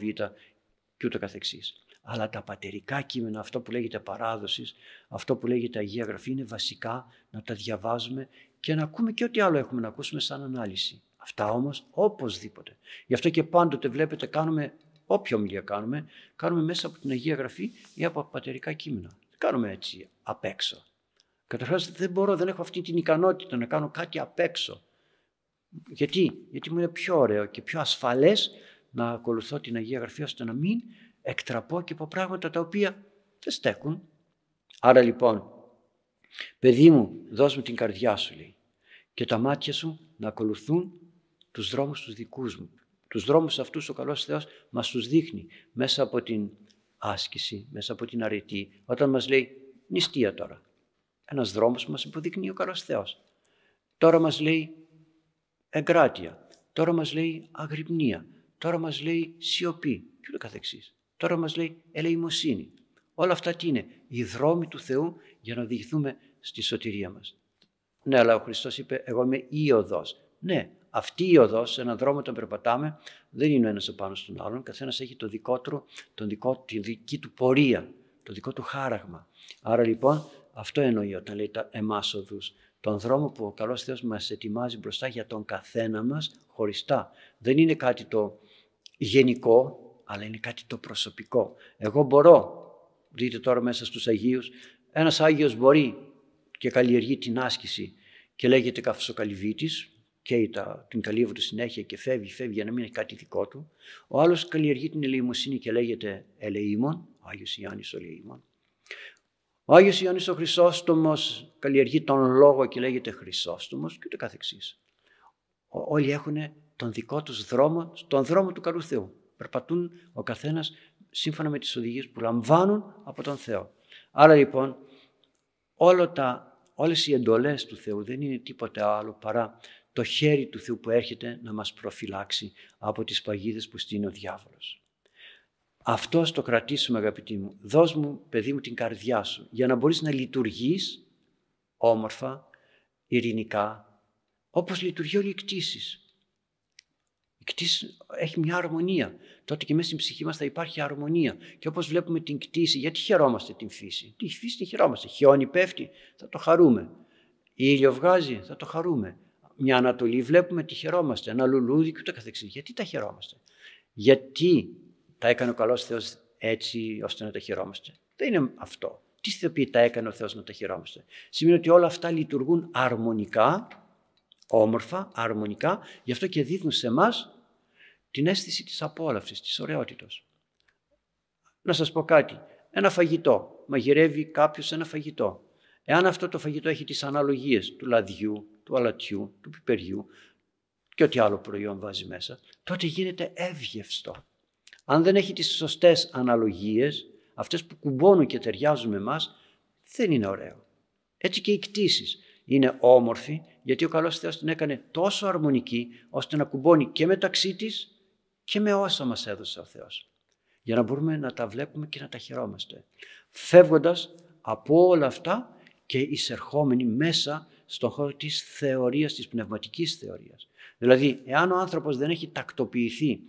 και ούτω καθεξής. Αλλά τα πατερικά κείμενα, αυτό που λέγεται παράδοσης, αυτό που λέγεται Αγία Γραφή, είναι βασικά να τα διαβάζουμε και να ακούμε και ό,τι άλλο έχουμε να ακούσουμε σαν ανάλυση. Αυτά όμως οπωσδήποτε. Γι' αυτό και πάντοτε βλέπετε κάνουμε, όποια ομιλία κάνουμε, κάνουμε μέσα από την Αγία Γραφή ή από πατερικά κείμενα. Δεν κάνουμε έτσι απ' έξω. Καταρχάς δεν μπορώ, δεν έχω αυτή την ικανότητα να κάνω κάτι απ' έξω. Γιατί, γιατί μου είναι πιο ωραίο και πιο ασφαλές να ακολουθώ την Αγία Γραφή ώστε να μην εκτραπώ και από πράγματα τα οποία δεν στέκουν. Άρα λοιπόν, παιδί μου, δώσ' μου την καρδιά σου λέει και τα μάτια σου να ακολουθούν τους δρόμους τους δικούς μου. Τους δρόμους αυτούς ο καλός Θεός μας τους δείχνει μέσα από την άσκηση, μέσα από την αρετή. Όταν μας λέει νηστεία τώρα, ένας δρόμος που μας υποδεικνύει ο καλός Θεός. Τώρα μας λέει εγκράτεια. Τώρα μας λέει αγρυπνία. Τώρα μας λέει σιωπή και ούτω καθεξής; Τώρα μας λέει ελεημοσύνη. Όλα αυτά τι είναι, οι δρόμοι του Θεού για να οδηγηθούμε στη σωτηρία μας. Ναι, αλλά ο Χριστός είπε, εγώ είμαι η οδός. Ναι, αυτή η οδός, έναν δρόμο όταν περπατάμε, δεν είναι ο ένας επάνω στον άλλον. Καθένας έχει το δικό του, τον δικό, τη δική του πορεία, το δικό του χάραγμα. Άρα λοιπόν αυτό εννοεί όταν λέει τα εμάς οδούς. Τον δρόμο που ο καλός Θεός μας ετοιμάζει μπροστά για τον καθένα μας χωριστά. Δεν είναι κάτι το γενικό, αλλά είναι κάτι το προσωπικό. Εγώ μπορώ, δείτε τώρα μέσα στους Αγίους, ένας Άγιος μπορεί και καλλιεργεί την άσκηση και λέγεται καυσοκαλυβίτης, και τα, την καλύβου συνέχεια και φεύγει, φεύγει για να μην έχει κάτι δικό του. Ο άλλος καλλιεργεί την ελεημοσύνη και λέγεται ελεήμων, ο Άγιος Ιωάννης ο ελεήμων. Ο Άγιος Ιωάννης ο Χρυσόστομος καλλιεργεί τον λόγο και λέγεται Χρυσόστομος και ούτε καθεξής. Όλοι έχουν τον δικό τους δρόμο, τον δρόμο του καλού Θεού. Περπατούν ο καθένας σύμφωνα με τις οδηγίες που λαμβάνουν από τον Θεό. Άρα λοιπόν όλα τα, όλες οι εντολές του Θεού δεν είναι τίποτε άλλο παρά το χέρι του Θεού που έρχεται να μας προφυλάξει από τις παγίδες που στείνει ο διάβολος. Αυτό το κρατήσουμε αγαπητοί μου. Δώσ' μου παιδί μου την καρδιά σου για να μπορείς να λειτουργείς όμορφα, ειρηνικά, όπως λειτουργεί όλη η κτήση. Η κτήση έχει μια αρμονία. Τότε και μέσα στην ψυχή μας θα υπάρχει αρμονία. Και όπως βλέπουμε την κτήση, γιατί χαιρόμαστε την φύση; Τη φύση την χαιρόμαστε. Χιόνι πέφτει, θα το χαρούμε. Ήλιο βγάζει, θα το χαρούμε. Μια Ανατολή βλέπουμε, τη χαιρόμαστε. Ένα λουλούδι και ούτε καθεξής. Γιατί τα χαιρόμαστε; Γιατί τα έκανε ο καλός Θεός έτσι ώστε να τα χαιρόμαστε; Δεν είναι αυτό. Τι θεοποιεί τα έκανε ο Θεός να τα χαιρόμαστε; Σημαίνει ότι όλα αυτά λειτουργούν αρμονικά, όμορφα, αρμονικά, γι' αυτό και δίδουν σε εμά την αίσθηση της απόλαυσης, της ωραιότητας. Να σας πω κάτι. Ένα φαγητό. Μαγειρεύει κάποιος ένα φαγητό. Εάν αυτό το φαγητό έχει τις αναλογίες του λαδιού, του αλατιού, του πιπεριού και ό,τι άλλο προϊόν βάζει μέσα, τότε γίνεται εύγευστο. Αν δεν έχει τις σωστές αναλογίες, αυτές που κουμπώνουν και ταιριάζουν με εμάς, δεν είναι ωραίο. Έτσι και οι κτήσεις είναι όμορφη, γιατί ο καλός Θεός την έκανε τόσο αρμονική, ώστε να κουμπώνει και μεταξύ της και με όσα μας έδωσε ο Θεός. Για να μπορούμε να τα βλέπουμε και να τα χαιρόμαστε. Φεύγοντας από όλα αυτά και εισερχόμενοι μέσα στον χώρο της θεωρίας, της πνευματικής θεωρίας. Δηλαδή, εάν ο άνθρωπος δεν έχει τακτοποιηθεί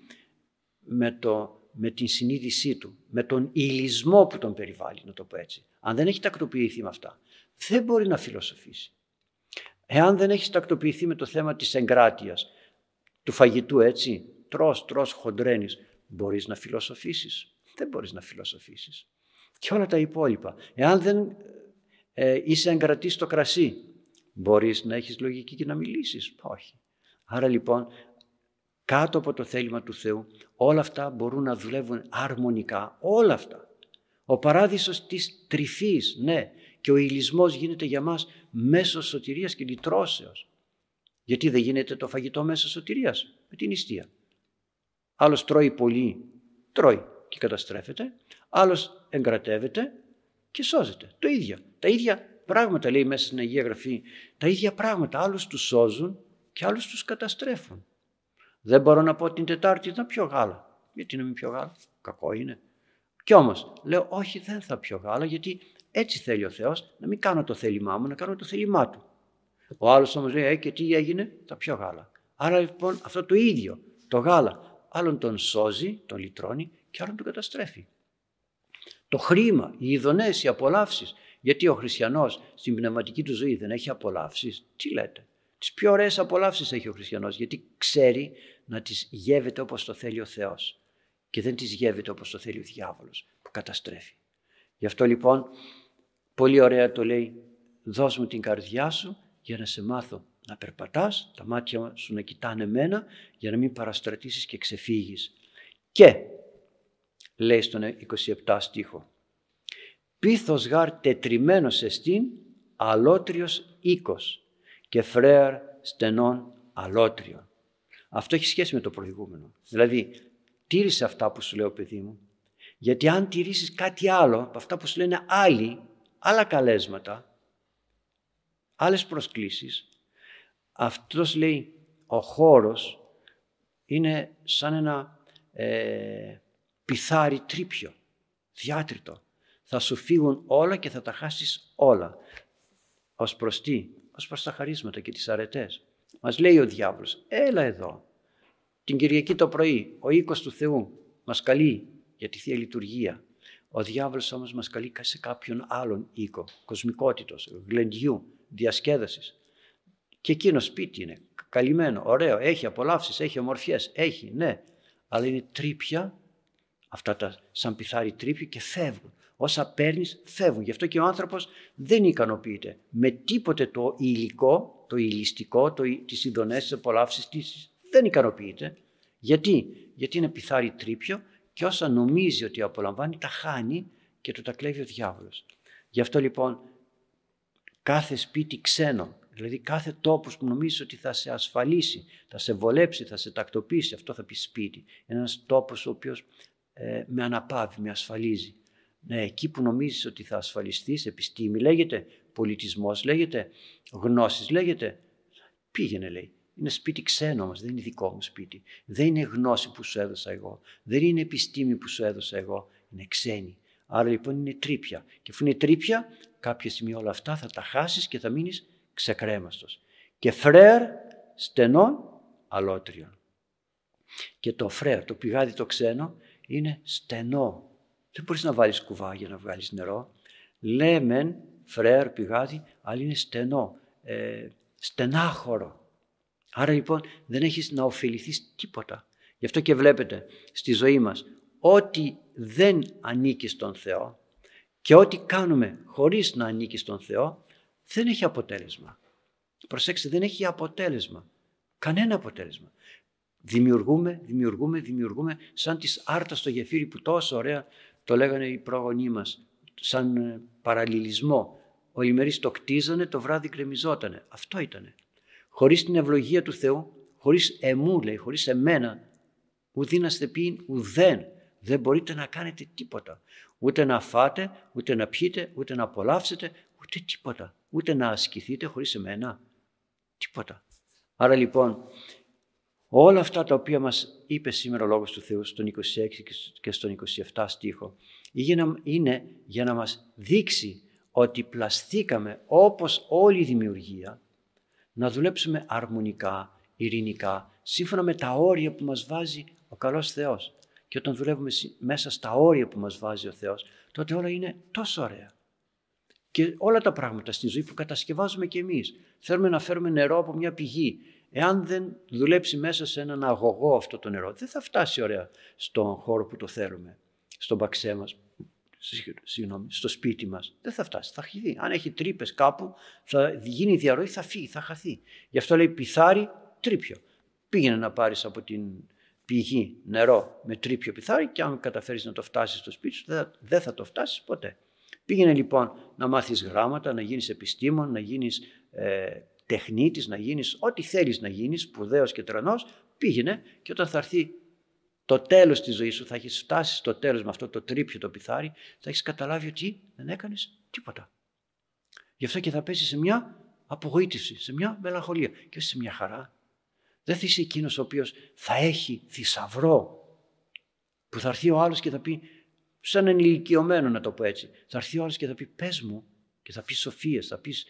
με, το, με την συνείδησή του, με τον ηλισμό που τον περιβάλλει, να το πω έτσι. Αν δεν έχει τακτοποιηθεί με αυτά, δεν μπορεί να φιλοσοφήσει. Εάν δεν έχεις τακτοποιηθεί με το θέμα της εγκράτειας, του φαγητού έτσι, τρως, τρως, χοντρένεις, μπορείς να φιλοσοφήσεις. Δεν μπορείς να φιλοσοφήσεις. Και όλα τα υπόλοιπα. Εάν δεν ε, είσαι εγκρατής στο κρασί, μπορείς να έχεις λογική και να μιλήσεις. Όχι. Άρα λοιπόν κάτω από το θέλημα του Θεού, όλα αυτά μπορούν να δουλεύουν αρμονικά, όλα αυτά. Ο παράδεισος της τρυφής, ναι, και ο ηλισμός γίνεται για μας μέσω σωτηρίας και λυτρώσεως. Γιατί δεν γίνεται το φαγητό μέσω σωτηρίας, με την νηστεία. Άλλος τρώει πολύ, τρώει και καταστρέφεται. Άλλος εγκρατεύεται και σώζεται. Το ίδιο. Τα ίδια πράγματα λέει μέσα στην Αγία Γραφή. Τα ίδια πράγματα. Άλλους τους σώζουν και άλλους τους καταστρέφουν. Δεν μπορώ να πω την Τετάρτη θα πιω γάλα. Γιατί να μην πιω γάλα, κακό είναι. Κι όμως λέω όχι δεν θα πιω γάλα γιατί έτσι θέλει ο Θεός να μην κάνω το θέλημά μου, να κάνω το θέλημά του. Ο άλλος όμως λέει ε, και τι έγινε, θα πιω γάλα. Άρα λοιπόν αυτό το ίδιο, το γάλα, άλλον τον σώζει, τον λυτρώνει και άλλον τον καταστρέφει. Το χρήμα, οι ειδονές, οι απολαύσεις. Γιατί ο χριστιανός στην πνευματική του ζωή δεν έχει απολαύσεις. Τι λέτε; Τις πιο ωραίες απολαύσεις έχει ο χριστιανός γιατί ξέρει να τις γεύεται όπως το θέλει ο Θεός και δεν τις γεύεται όπως το θέλει ο διάβολος που καταστρέφει. Γι' αυτό λοιπόν πολύ ωραία το λέει δώσ' μου την καρδιά σου για να σε μάθω να περπατάς, τα μάτια σου να κοιτάνε μένα για να μην παραστρατήσεις και ξεφύγεις. Και λέει στον 27 στίχο «Πίθος γάρ τετριμένος εστίν αλότριος οίκος και φρέαρ στενών αλότριων. Αυτό έχει σχέση με το προηγούμενο. Δηλαδή, τήρησε αυτά που σου λέω παιδί μου, γιατί αν τηρήσεις κάτι άλλο από αυτά που σου λένε άλλοι, άλλα καλέσματα, άλλες προσκλήσεις, αυτός λέει ο χώρος είναι σαν ένα ε, πιθάρι τρίπιο, διάτριτο. Θα σου φύγουν όλα και θα τα χάσεις όλα. Ως προς τι, ως προς τα χαρίσματα και τις αρετές. Μας λέει ο διάβολος, έλα εδώ. Την Κυριακή το πρωί, ο οίκος του Θεού μας καλεί για τη Θεία Λειτουργία. Ο διάβολος όμως μας καλεί σε κάποιον άλλον οίκο, κοσμικότητος, γλεντιού, διασκέδασης. Και εκείνο σπίτι είναι, καλυμμένο, ωραίο, έχει απολαύσεις, έχει ομορφιές, έχει, ναι. Αλλά είναι τρύπια, αυτά τα σαν πιθάρι τρύπια και φεύγουν. Όσα παίρνεις, φεύγουν. Γι' αυτό και ο άνθρωπος δεν ικανοποιείται με τίποτε το υλικό, το υλιστικό, το, τις ειδονές, τις απολαύσεις, δεν ικανοποιείται. Γιατί, γιατί είναι πιθάρι τρίπιο και όσα νομίζει ότι απολαμβάνει τα χάνει και του τα κλέβει ο διάβολος. Γι' αυτό λοιπόν κάθε σπίτι ξένο, δηλαδή κάθε τόπος που νομίζεις ότι θα σε ασφαλίσει, θα σε βολέψει, θα σε τακτοποιήσει, αυτό θα πεις σπίτι. Είναι ένας τόπος ο οποίος ε, με αναπαύει, με ασφαλίζει. Ναι, εκεί που νομίζεις ότι θα ασφαλιστείς, επιστήμη λέγεται, πολιτισμός λέγεται, γνώσεις λέγεται, πήγαινε λέει. Είναι σπίτι ξένο όμως, δεν είναι δικό μου σπίτι. Δεν είναι γνώση που σου έδωσα εγώ. Δεν είναι επιστήμη που σου έδωσα εγώ. Είναι ξένη. Άρα λοιπόν είναι τρύπια. Και αφού είναι τρύπια, κάποια στιγμή όλα αυτά θα τα χάσεις και θα μείνεις ξεκρέμαστος. Και φρέρ στενών αλότριων. Και το φρέρ, το πηγάδι το ξένο, είναι στενό. Δεν μπορείς να βάλεις κουβά για να βγάλεις νερό. Λέμεν, φρέρ, πηγάδι, αλλά είναι στενό, ε, στενάχωρο. Άρα λοιπόν δεν έχεις να ωφεληθείς τίποτα. Γι' αυτό και βλέπετε στη ζωή μας ό,τι δεν ανήκει στον Θεό και ό,τι κάνουμε χωρίς να ανήκει στον Θεό δεν έχει αποτέλεσμα. Προσέξτε, δεν έχει αποτέλεσμα. Κανένα αποτέλεσμα. Δημιουργούμε, δημιουργούμε, δημιουργούμε σαν τις άρτας στο γεφύρι που τόσο ωραία το λέγανε οι πρόγονοί μας σαν ε, παραλληλισμό. Ολημερείς το κτίζανε, το βράδυ κρεμιζότανε. Αυτό ήτανε. Χωρίς την ευλογία του Θεού, χωρίς εμού λέει, χωρίς εμένα, ουδήναστε πει ουδέν. Δεν μπορείτε να κάνετε τίποτα. Ούτε να φάτε, ούτε να πιείτε, ούτε να απολαύσετε, ούτε τίποτα. Ούτε να ασκηθείτε χωρίς εμένα. Τίποτα. Άρα λοιπόν όλα αυτά τα οποία μας είπε σήμερα ο Λόγος του Θεού στον 26 και στον 27 στίχο είναι για να μας δείξει ότι πλαστήκαμε όπως όλη η δημιουργία να δουλέψουμε αρμονικά, ειρηνικά, σύμφωνα με τα όρια που μας βάζει ο καλός Θεός. Και όταν δουλεύουμε μέσα στα όρια που μας βάζει ο Θεός, τότε όλα είναι τόσο ωραία. Και όλα τα πράγματα στη ζωή που κατασκευάζουμε κι εμείς. Θέλουμε να φέρουμε νερό από μια πηγή. Εάν δεν δουλέψει μέσα σε έναν αγωγό αυτό το νερό, δεν θα φτάσει ωραία στον χώρο που το θέλουμε, στον παξέ μας συγγνώμη, στο σπίτι μας. Δεν θα φτάσει, θα χυθεί. Αν έχει τρύπες κάπου, θα γίνει διαρροή, θα φύγει, θα χαθεί. Γι' αυτό λέει πιθάρι τρίπιο. Πήγαινε να πάρεις από την πηγή νερό με τρίπιο πιθάρι και αν καταφέρεις να το φτάσεις στο σπίτι σου, δεν θα το φτάσεις ποτέ. Πήγαινε λοιπόν να μάθεις γράμματα, να γίνεις επιστήμον, να γίνεις ε, τεχνίτης, να γίνεις ό,τι θέλεις να γίνεις, σπουδαίος και τρανός, πήγαινε και όταν θα έρθει το τέλος της ζωής σου, θα έχεις φτάσει στο τέλος με αυτό το τρίπιο το πιθάρι, θα έχεις καταλάβει ότι δεν έκανες τίποτα. Γι' αυτό και θα πέσει σε μια απογοήτευση, σε μια μελαγχολία και όχι σε μια χαρά. Δεν θα είσαι εκείνος ο οποίος θα έχει θησαυρό που θα έρθει ο άλλος και θα πει, σαν ενηλικιωμένο να το πω έτσι, θα έρθει ο άλλος και θα πει πες μου και θα πεις σοφίες, θα, πεις,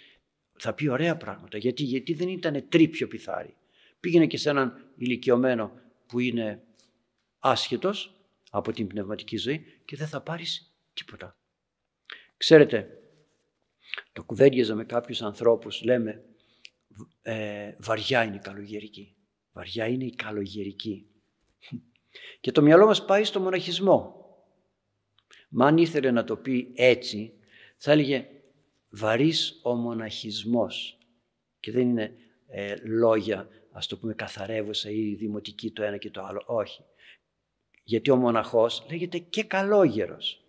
θα πει ωραία πράγματα. Γιατί, γιατί δεν ήταν τρίπιο πιθάρι. Πήγαινε και σε έναν ηλικιωμένο που είναι άσχετος από την πνευματική ζωή και δεν θα πάρεις τίποτα. Ξέρετε, το κουβέντιαζα με κάποιους ανθρώπους, λέμε ε, βαριά είναι η καλογερική. Βαριά είναι η καλογερική. Και το μυαλό μας πάει στο μοναχισμό. Μα αν ήθελε να το πει έτσι, θα έλεγε βαρύς ο μοναχισμός. Και δεν είναι ε, λόγια, ας το πούμε καθαρεύουσα ή δημοτική το ένα και το άλλο. Όχι γιατί ο μοναχός λέγεται και καλόγερος.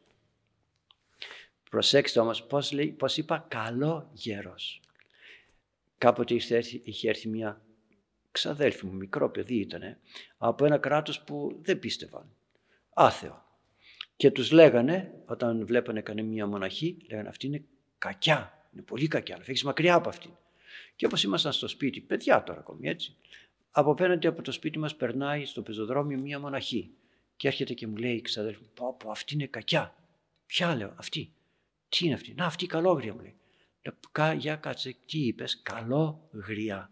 Προσέξτε όμως πώς, λέει, πώς είπα καλόγερος. Κάποτε είχε έρθει, είχε έρθει μια ξαδέλφη μου, μικρό παιδί ήτανε, από ένα κράτος που δεν πίστευαν. Άθεο. Και τους λέγανε, όταν βλέπανε κανένα μια μοναχή, λέγανε αυτή είναι κακιά, είναι πολύ κακιά, αλλά φύγεις μακριά από αυτήν. Και όπως ήμασταν στο σπίτι, παιδιά τώρα ακόμη έτσι, απέναντι από το σπίτι μας περνάει στο πεζοδρόμιο μία μοναχή και έρχεται και μου λέει ξαδέλφου, πω, πω αυτή είναι κακιά. Ποια λέω, αυτή. Τι είναι αυτή, να αυτή η καλόγρια μου λέει. Για κάτσε, τι είπες, καλόγρια.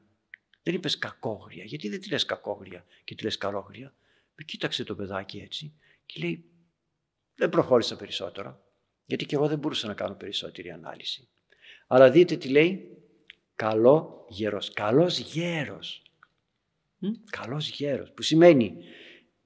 Δεν είπες κακόγρια, γιατί δεν τη λες κακόγρια και τη λες καλόγρια. Με κοίταξε το παιδάκι έτσι και λέει, δεν προχώρησα περισσότερο, γιατί και εγώ δεν μπορούσα να κάνω περισσότερη ανάλυση. Αλλά δείτε τι λέει, καλό γέρος, καλός γέρος. Μ; Καλός γέρος, που σημαίνει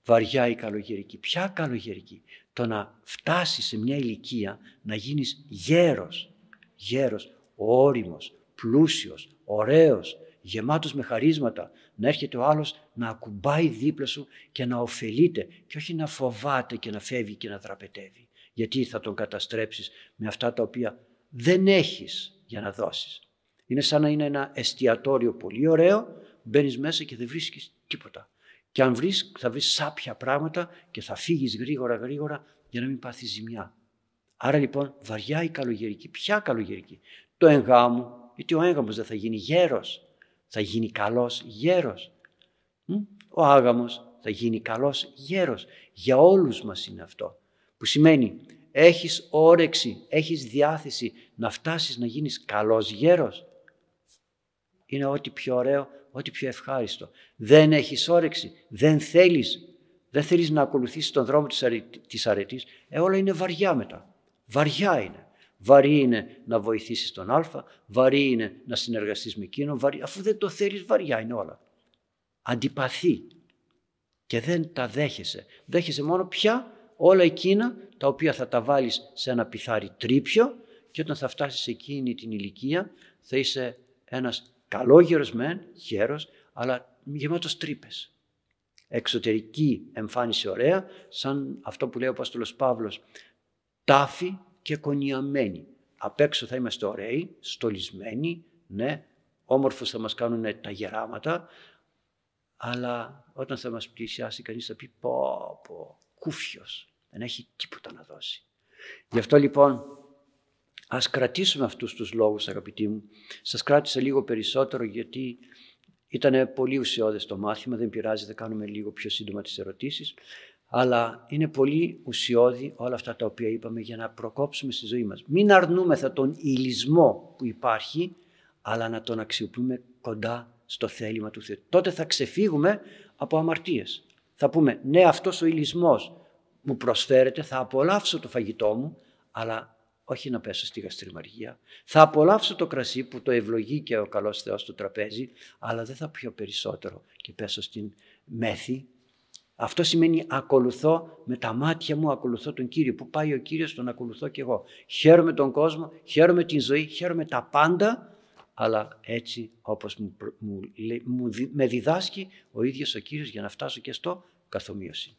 βαριά η καλογερική. Ποια καλογερική, το να φτάσεις σε μια ηλικία να γίνεις γέρος, γέρος, όριμος, πλούσιος, ωραίος, γεμάτος με χαρίσματα, να έρχεται ο άλλος να ακουμπάει δίπλα σου και να ωφελείται και όχι να φοβάται και να φεύγει και να δραπετεύει. Γιατί θα τον καταστρέψεις με αυτά τα οποία δεν έχεις για να δώσεις. Είναι σαν να είναι ένα εστιατόριο πολύ ωραίο, μπαίνεις μέσα και δεν βρίσκεις τίποτα. Και αν βρεις, θα βρεις σάπια πράγματα και θα φύγεις γρήγορα γρήγορα για να μην πάθεις ζημιά. Άρα λοιπόν βαριά η καλογερική. Ποια καλογερική; Το εγγάμο, γιατί ο έγγαμος δεν θα γίνει γέρος θα γίνει καλός γέρος. Ο άγαμος θα γίνει καλός γέρος. Για όλους μας είναι αυτό. Που σημαίνει έχεις όρεξη, έχεις διάθεση να φτάσεις να γίνεις καλός γέρος. Είναι ό,τι πιο ωραίο, ό,τι πιο ευχάριστο. Δεν έχεις όρεξη, δεν θέλεις, δεν θέλεις να ακολουθήσεις τον δρόμο της αρετής. Ε, όλα είναι βαριά μετά. Βαριά είναι. Βαρύ είναι να βοηθήσεις τον Α, βαρύ είναι να συνεργαστείς με εκείνον, βαρύ, αφού δεν το θέλεις βαριά είναι όλα. Αντιπαθεί και δεν τα δέχεσαι. Δέχεσαι μόνο πια όλα εκείνα τα οποία θα τα βάλεις σε ένα πιθάρι τρίπιο και όταν θα φτάσεις σε εκείνη την ηλικία θα είσαι ένας καλόγερος μεν, γέρος, αλλά γεμάτος τρύπες. Εξωτερική εμφάνιση ωραία, σαν αυτό που λέει ο Απόστολος Παύλος, τάφη και κονιαμένοι. Απ' έξω θα είμαστε ωραίοι, στολισμένοι, ναι, όμορφος θα μας κάνουν τα γεράματα, αλλά όταν θα μας πλησιάσει κανείς θα πει πω πω, κούφιος, δεν έχει τίποτα να δώσει. Γι' αυτό λοιπόν ας κρατήσουμε αυτούς τους λόγους αγαπητοί μου. Σας κράτησα λίγο περισσότερο γιατί ήταν πολύ ουσιώδες το μάθημα, δεν πειράζει, θα κάνουμε λίγο πιο σύντομα τις ερωτήσεις αλλά είναι πολύ ουσιώδη όλα αυτά τα οποία είπαμε για να προκόψουμε στη ζωή μας. Μην αρνούμεθα τον ηλισμό που υπάρχει, αλλά να τον αξιοποιούμε κοντά στο θέλημα του Θεού. Τότε θα ξεφύγουμε από αμαρτίες. Θα πούμε, ναι αυτός ο ηλισμός μου προσφέρεται, θα απολαύσω το φαγητό μου, αλλά όχι να πέσω στη γαστριμαργία. Θα απολαύσω το κρασί που το ευλογεί και ο καλός Θεός στο τραπέζι, αλλά δεν θα πιω περισσότερο και πέσω στην μέθη αυτό σημαίνει ακολουθώ με τα μάτια μου, ακολουθώ τον Κύριο. Πού πάει ο Κύριος, τον ακολουθώ και εγώ. Χαίρομαι τον κόσμο, χαίρομαι την ζωή, χαίρομαι τα πάντα, αλλά έτσι όπως μου, μου, μου, με διδάσκει ο ίδιος ο Κύριος για να φτάσω και στο καθομοίωση.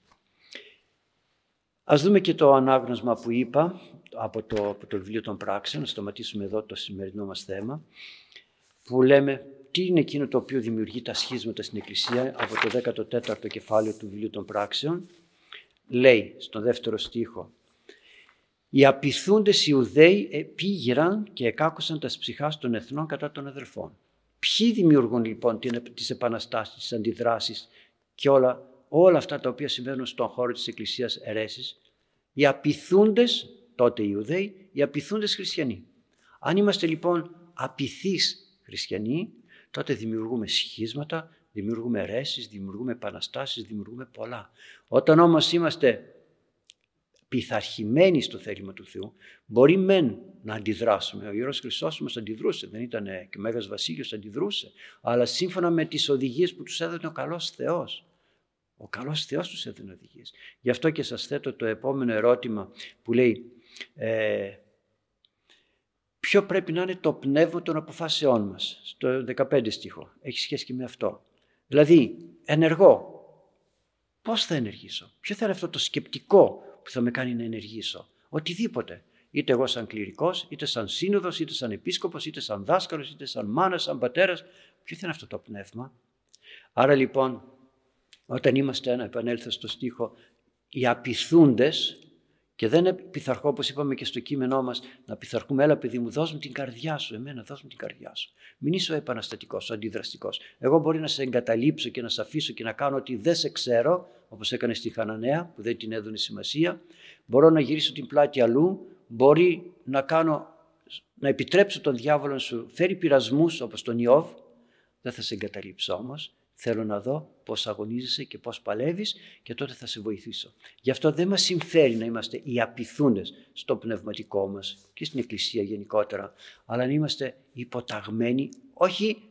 Ας δούμε και το ανάγνωσμα που είπα από το, από το βιβλίο των πράξεων, να σταματήσουμε εδώ το σημερινό μας θέμα, που λέμε τι είναι εκείνο το οποίο δημιουργεί τα σχίσματα στην Εκκλησία από το 14ο κεφάλαιο του βιβλίου των πράξεων. Λέει στον δεύτερο στίχο «Οι απειθούντες Ιουδαίοι πήγηραν και εκάκουσαν τα ψυχάς των εθνών κατά των αδερφών». Ποιοι δημιουργούν λοιπόν τις επαναστάσεις, τις αντιδράσεις και όλα, όλα αυτά τα οποία συμβαίνουν στον χώρο της Εκκλησίας αιρέσεις; Οι απειθούντες, τότε οι Ιουδαίοι, οι απειθούντες χριστιανοί. Αν είμαστε λοιπόν απειθείς χριστιανοί, τότε δημιουργούμε σχίσματα, δημιουργούμε αιρέσεις, δημιουργούμε επαναστάσεις, δημιουργούμε πολλά. Όταν όμως είμαστε πειθαρχημένοι στο θέλημα του Θεού, μπορεί μεν να αντιδράσουμε. Ο Ιερός Χριστός μας αντιδρούσε, δεν ήταν και ο Μέγας Βασίλειος αντιδρούσε, αλλά σύμφωνα με τις οδηγίες που τους έδωνε ο καλός Θεός. Ο καλός Θεός τους έδωνε οδηγίες. Γι' αυτό και σας θέτω το επόμενο ερώτημα που λέει ε, ποιο πρέπει να είναι το πνεύμα των αποφάσεών μας. Στο 15 στίχο. Έχει σχέση και με αυτό. Δηλαδή, ενεργό. Πώς θα ενεργήσω; Ποιο θα είναι αυτό το σκεπτικό που θα με κάνει να ενεργήσω; Οτιδήποτε. Είτε εγώ σαν κληρικός, είτε σαν σύνοδος, είτε σαν επίσκοπος, είτε σαν δάσκαλος, είτε σαν μάνας, σαν πατέρας. Ποιο θα είναι αυτό το πνεύμα; Άρα λοιπόν, όταν είμαστε, να επανέλθω στο στίχο, οι απειθούντες Και δεν πειθαρχώ, όπως είπαμε και στο κείμενό μας, να πειθαρχούμε, έλα παιδί μου, δώσ' μου την καρδιά σου, εμένα, δώσ' μου την καρδιά σου. Μην είσαι ο επαναστατικός, ο αντιδραστικός. Εγώ μπορεί να σε εγκαταλείψω και να σε αφήσω και να κάνω ότι δεν σε ξέρω, όπως έκανε στη Χαναναία, που δεν την έδωνε σημασία. Μπορώ να γυρίσω την πλάτη αλλού, μπορεί να κάνω, να επιτρέψω τον διάβολο να σου φέρει πειρασμούς όπως τον Ιώβ. Δεν θα σε εγκαταλείψω όμως. Θέλω να δω πώς αγωνίζεσαι και πώς παλεύεις και τότε θα σε βοηθήσω. Γι' αυτό δεν μας συμφέρει να είμαστε οι απειθούντες στο πνευματικό μας και στην Εκκλησία γενικότερα, αλλά να είμαστε υποταγμένοι, όχι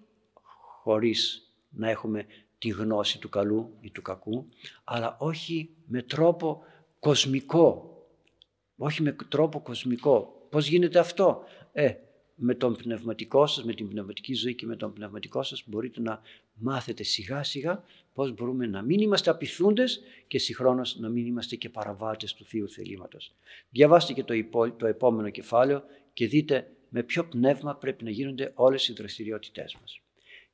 χωρίς να έχουμε τη γνώση του καλού ή του κακού, αλλά όχι με τρόπο κοσμικό. Όχι με τρόπο κοσμικό. Πώς γίνεται αυτό; Ε, με τον πνευματικό σας, με την πνευματική ζωή και με τον πνευματικό σας μπορείτε να μάθετε σιγά σιγά πώς μπορούμε να μην είμαστε απειθούντες και συγχρόνως να μην είμαστε και παραβάτες του Θείου Θελήματος. Διαβάστε και το, το επόμενο κεφάλαιο και δείτε με ποιο πνεύμα πρέπει να γίνονται όλες οι δραστηριότητές μας.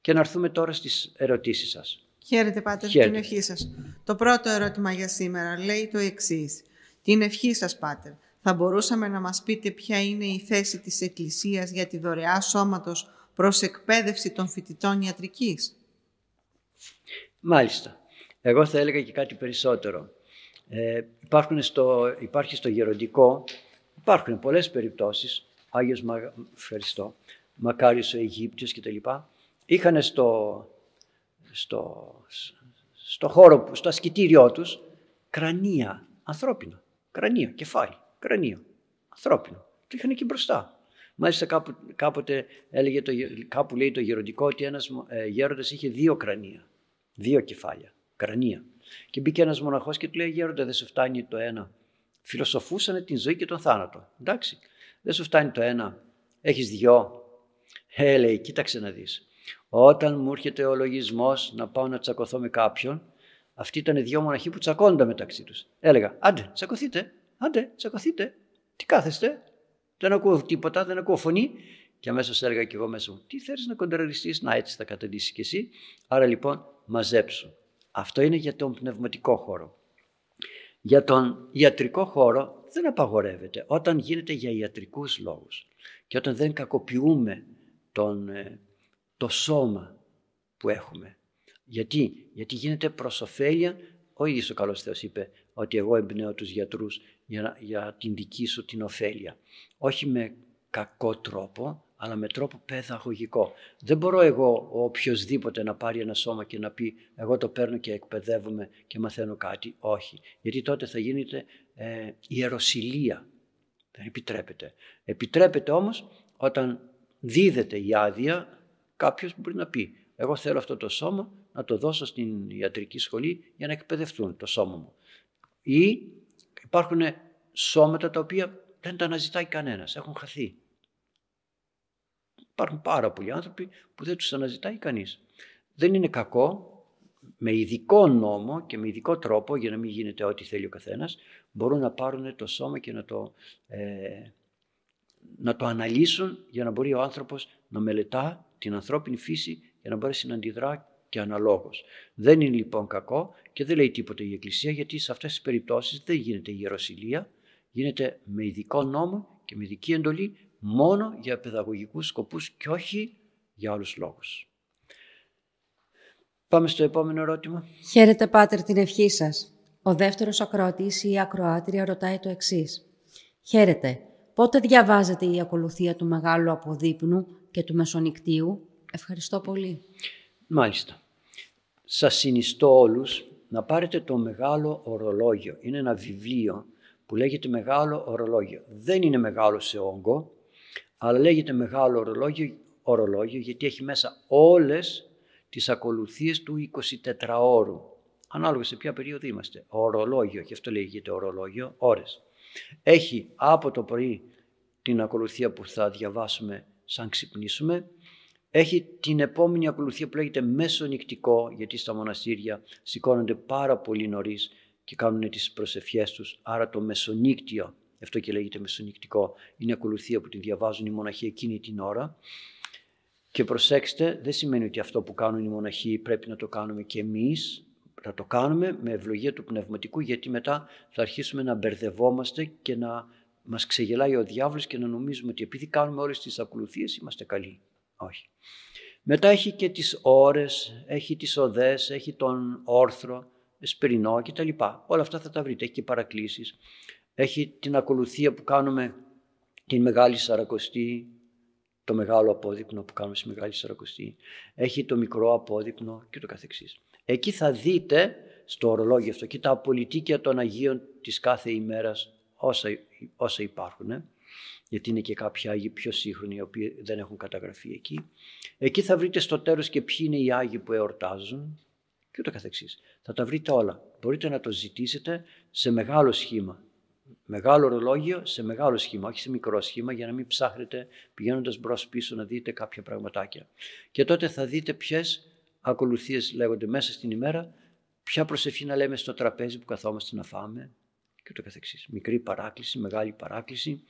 Και να έρθουμε τώρα στις ερωτήσεις σας. Χαίρετε Πάτερ, την ευχή σας. Το πρώτο ερώτημα για σήμερα λέει το εξής. Την ευχή σας Πάτερ. Θα μπορούσαμε να μας πείτε ποια είναι η θέση της Εκκλησίας για τη δωρεά σώματος προς εκπαίδευση των φοιτητών ιατρικής; Μάλιστα. Εγώ θα έλεγα και κάτι περισσότερο. Ε, υπάρχουν στο, υπάρχει στο γεροντικό, υπάρχουν πολλές περιπτώσεις, Άγιος Μα, ευχαριστώ, Μακάριος ο Αιγύπτιος κτλ. Είχαν στο, στο, στο χώρο, στο ασκητήριό τους, κρανία, ανθρώπινα, κρανία, κεφάλι κρανίο, ανθρώπινο. Το είχαν εκεί μπροστά. Μάλιστα κάπου, κάποτε έλεγε το, κάπου λέει το γεροντικό ότι ένας ε, γέροντας είχε δύο κρανία, δύο κεφάλια, κρανία. Και μπήκε ένας μοναχός και του λέει γέροντα δεν σου φτάνει το ένα. Φιλοσοφούσαν την ζωή και τον θάνατο. Εντάξει, δεν σου φτάνει το ένα, έχεις δυο. Ε, λέει, κοίταξε να δεις. Όταν μου έρχεται ο λογισμός να πάω να τσακωθώ με κάποιον, αυτοί ήταν δύο μοναχοί που τσακώνονταν μεταξύ τους. Έλεγα, άντε, τσακωθείτε. Άντε, τσακωθείτε. Τι κάθεστε. Δεν ακούω τίποτα, δεν ακούω φωνή. Και αμέσως έλεγα και εγώ μέσα μου, τι θέλεις να κοντραριστείς, να έτσι θα καταντήσεις κι εσύ. Άρα λοιπόν μαζέψου. Αυτό είναι για τον πνευματικό χώρο. Για τον ιατρικό χώρο δεν απαγορεύεται όταν γίνεται για ιατρικούς λόγους και όταν δεν κακοποιούμε τον, ε, το σώμα που έχουμε. Γιατί, Γιατί γίνεται προς ωφέλεια, ο ίδιος ο καλός Θεός είπε ότι εγώ εμπνέω τους γιατρούς για, για την δική σου την ωφέλεια. Όχι με κακό τρόπο, αλλά με τρόπο παιδαγωγικό. Δεν μπορώ εγώ ο οποιοδήποτε να πάρει ένα σώμα και να πει εγώ το παίρνω και εκπαιδεύομαι και μαθαίνω κάτι. Όχι. Γιατί τότε θα γίνεται ε, ιεροσιλία. Δεν επιτρέπεται. Επιτρέπεται όμως όταν δίδεται η άδεια κάποιος μπορεί να πει εγώ θέλω αυτό το σώμα να το δώσω στην ιατρική σχολή για να εκπαιδευτούν το σώμα μου. Ή υπάρχουν σώματα τα οποία δεν τα αναζητάει κανένας, έχουν χαθεί. Υπάρχουν πάρα πολλοί άνθρωποι που δεν τους αναζητάει κανείς. Δεν είναι κακό, με ειδικό νόμο και με ειδικό τρόπο, για να μην γίνεται ό,τι θέλει ο καθένας, μπορούν να πάρουν το σώμα και να το, ε, να το αναλύσουν για να μπορεί ο άνθρωπος να μελετά την ανθρώπινη φύση για να μπορέσει να αντιδρά και αναλόγως. Δεν είναι λοιπόν κακό και δεν λέει τίποτα η Εκκλησία γιατί σε αυτές τις περιπτώσεις δεν γίνεται ιεροσιλία, γίνεται με ειδικό νόμο και με ειδική εντολή μόνο για παιδαγωγικούς σκοπούς και όχι για άλλους λόγους. Πάμε στο επόμενο ερώτημα. Χαίρετε Πάτερ την ευχή σας. Ο δεύτερος ακροατής ή ακροάτρια ρωτάει το εξής. Χαίρετε. Πότε διαβάζετε η ακολουθία του Μεγάλου Αποδείπνου και του Μεσονικτίου; Ευχαριστώ πολύ. Μάλιστα. Σας συνιστώ όλους να πάρετε το μεγάλο ορολόγιο. Είναι ένα βιβλίο που λέγεται μεγάλο ορολόγιο. Δεν είναι μεγάλο σε όγκο, αλλά λέγεται μεγάλο ορολόγιο, ορολόγιο γιατί έχει μέσα όλες τις ακολουθίες του 24 ώρου. Ανάλογα σε ποια περίοδο είμαστε. Ορολόγιο, και αυτό λέγεται ορολόγιο, ώρες. Έχει από το πρωί την ακολουθία που θα διαβάσουμε σαν ξυπνήσουμε, έχει την επόμενη ακολουθία που λέγεται μεσονυκτικό, γιατί στα μοναστήρια σηκώνονται πάρα πολύ νωρίς και κάνουν τις προσευχές τους. Άρα το μεσονύκτιο, αυτό και λέγεται μεσονυκτικό, είναι ακολουθία που τη διαβάζουν οι μοναχοί εκείνη την ώρα. Και προσέξτε, δεν σημαίνει ότι αυτό που κάνουν οι μοναχοί πρέπει να το κάνουμε και εμείς. να το κάνουμε με ευλογία του πνευματικού γιατί μετά θα αρχίσουμε να μπερδευόμαστε και να μας ξεγελάει ο διάβολος και να νομίζουμε ότι επειδή κάνουμε όλες τις ακολουθίες είμαστε καλοί. Όχι. Μετά έχει και τις ώρες, έχει τις οδές, έχει τον όρθρο, εσπερινό κτλ. Όλα αυτά θα τα βρείτε. Έχει και παρακλήσεις. Έχει την ακολουθία που κάνουμε την Μεγάλη Σαρακοστή, το μεγάλο απόδεικνο που κάνουμε στη Μεγάλη Σαρακοστή. Έχει το μικρό απόδεικνο και το καθεξής. Εκεί θα δείτε στο ορολόγιο αυτό και τα απολυτίκια των Αγίων της κάθε ημέρας όσα, όσα υπάρχουν. Ε; γιατί είναι και κάποιοι Άγιοι πιο σύγχρονοι οι οποίοι δεν έχουν καταγραφεί εκεί. Εκεί θα βρείτε στο τέλος και ποιοι είναι οι Άγιοι που εορτάζουν και ούτω καθεξής. Θα τα βρείτε όλα. Μπορείτε να το ζητήσετε σε μεγάλο σχήμα. Μεγάλο ρολόγιο σε μεγάλο σχήμα, όχι σε μικρό σχήμα, για να μην ψάχνετε πηγαίνοντας μπρος πίσω να δείτε κάποια πραγματάκια. Και τότε θα δείτε ποιες ακολουθίες λέγονται μέσα στην ημέρα, ποια προσευχή να λέμε στο τραπέζι που καθόμαστε να φάμε και ούτω καθεξής. Μικρή παράκληση, μεγάλη παράκληση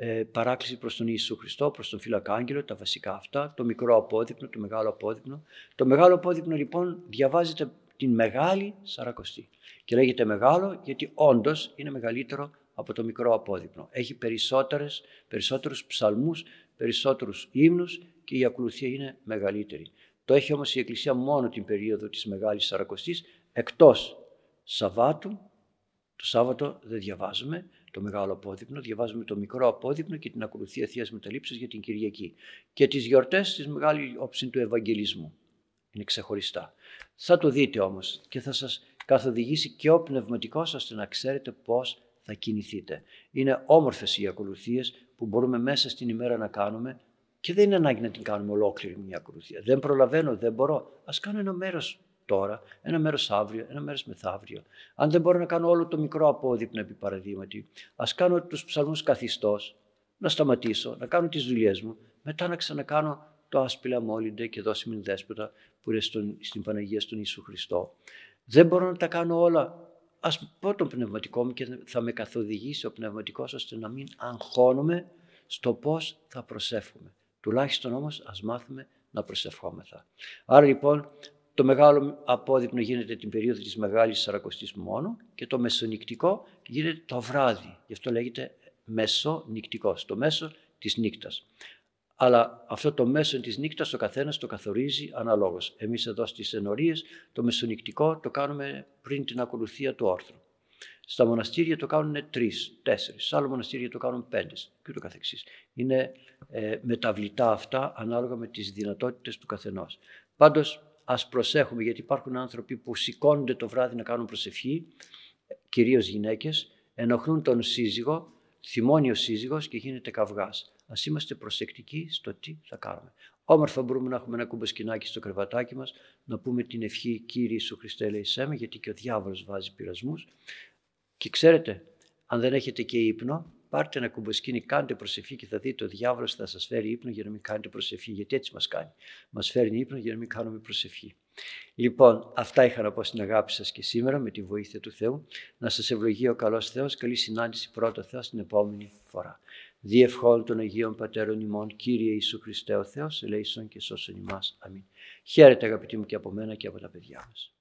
ε, παράκληση προς τον Ιησού Χριστό, προς τον Φιλακάγγελο, τα βασικά αυτά, το μικρό απόδεικνο, το μεγάλο απόδεικνο. Το μεγάλο απόδεικνο λοιπόν διαβάζεται την Μεγάλη Σαρακοστή και λέγεται μεγάλο γιατί όντως είναι μεγαλύτερο από το μικρό απόδεικνο. Έχει περισσότερες, περισσότερους ψαλμούς, περισσότερους ύμνους και η ακολουθία είναι μεγαλύτερη. Το έχει όμως η Εκκλησία μόνο την περίοδο της Μεγάλης Σαρακοστής, εκτός Σαββάτου, το Σάββατο δεν διαβάζουμε, το μεγάλο απόδεικνο, διαβάζουμε το μικρό απόδεικνο και την ακολουθία θείας μεταλήψης για την Κυριακή. Και τις γιορτές της μεγάλη όψη του Ευαγγελισμού. Είναι ξεχωριστά. Θα το δείτε όμως και θα σας καθοδηγήσει και ο πνευματικός ώστε να ξέρετε πώς θα κινηθείτε. Είναι όμορφες οι ακολουθίες που μπορούμε μέσα στην ημέρα να κάνουμε και δεν είναι ανάγκη να την κάνουμε ολόκληρη μια ακολουθία. Δεν προλαβαίνω, δεν μπορώ. Ας κάνω ένα μέρος τώρα, ένα μέρος αύριο, ένα μέρος μεθαύριο. Αν δεν μπορώ να κάνω όλο το μικρό απόδειπνο επί παραδείγματι, ας κάνω τους ψαλμούς καθιστός, να σταματήσω, να κάνω τις δουλειές μου, μετά να ξανακάνω το άσπηλα μόλυντε και δώσει μην δέσποτα που είναι στον, στην Παναγία στον Ιησού Χριστό. Δεν μπορώ να τα κάνω όλα. Α πω τον πνευματικό μου και θα με καθοδηγήσει ο πνευματικός ώστε να μην αγχώνομαι στο πώς θα προσεύχομαι. Τουλάχιστον όμως ας μάθουμε να προσευχόμεθα. Άρα λοιπόν το μεγάλο απόδεικνο γίνεται την περίοδο της Μεγάλης Σαρακοστής μόνο και το μεσονυκτικό γίνεται το βράδυ. Γι' αυτό λέγεται μεσονυκτικός, το μέσο της νύκτας. Αλλά αυτό το μέσο της νύκτας ο καθένας το καθορίζει αναλόγως. Εμείς εδώ στις ενορίες το μεσονυκτικό το κάνουμε πριν την ακολουθία του όρθρου. Στα μοναστήρια το κάνουν τρεις, τέσσερις. Σε άλλο μοναστήρια το κάνουν πέντε και ούτω καθεξής. Είναι ε, μεταβλητά αυτά ανάλογα με τις δυνατότητες του καθενός. Πάντως ας προσέχουμε γιατί υπάρχουν άνθρωποι που σηκώνονται το βράδυ να κάνουν προσευχή, κυρίως γυναίκες, ενοχλούν τον σύζυγο, θυμώνει ο σύζυγος και γίνεται καυγάς. Ας είμαστε προσεκτικοί στο τι θα κάνουμε. Όμορφα μπορούμε να έχουμε ένα κουμποσκινάκι στο κρεβατάκι μας, να πούμε την ευχή «Κύριε Ιησού Χριστέ ελεησέ γιατί και ο διάβολος βάζει πειρασμούς. Και ξέρετε, αν δεν έχετε και ύπνο, πάρτε ένα κουμποσκίνη, κάντε προσευχή και θα δείτε ο διάβολος θα σας φέρει ύπνο για να μην κάνετε προσευχή, γιατί έτσι μας κάνει. Μας φέρνει ύπνο για να μην κάνουμε προσευχή. Λοιπόν, αυτά είχα να πω στην αγάπη σας και σήμερα με τη βοήθεια του Θεού. Να σας ευλογεί ο καλός Θεός, καλή συνάντηση πρώτο Θεός την επόμενη φορά. Διευχών των Αγίων Πατέρων ημών, Κύριε Ιησού Χριστέ ο Θεός, ελέησον και σώσον ημάς. Αμήν. Χαίρετε αγαπητοί μου και από μένα και από τα παιδιά μας.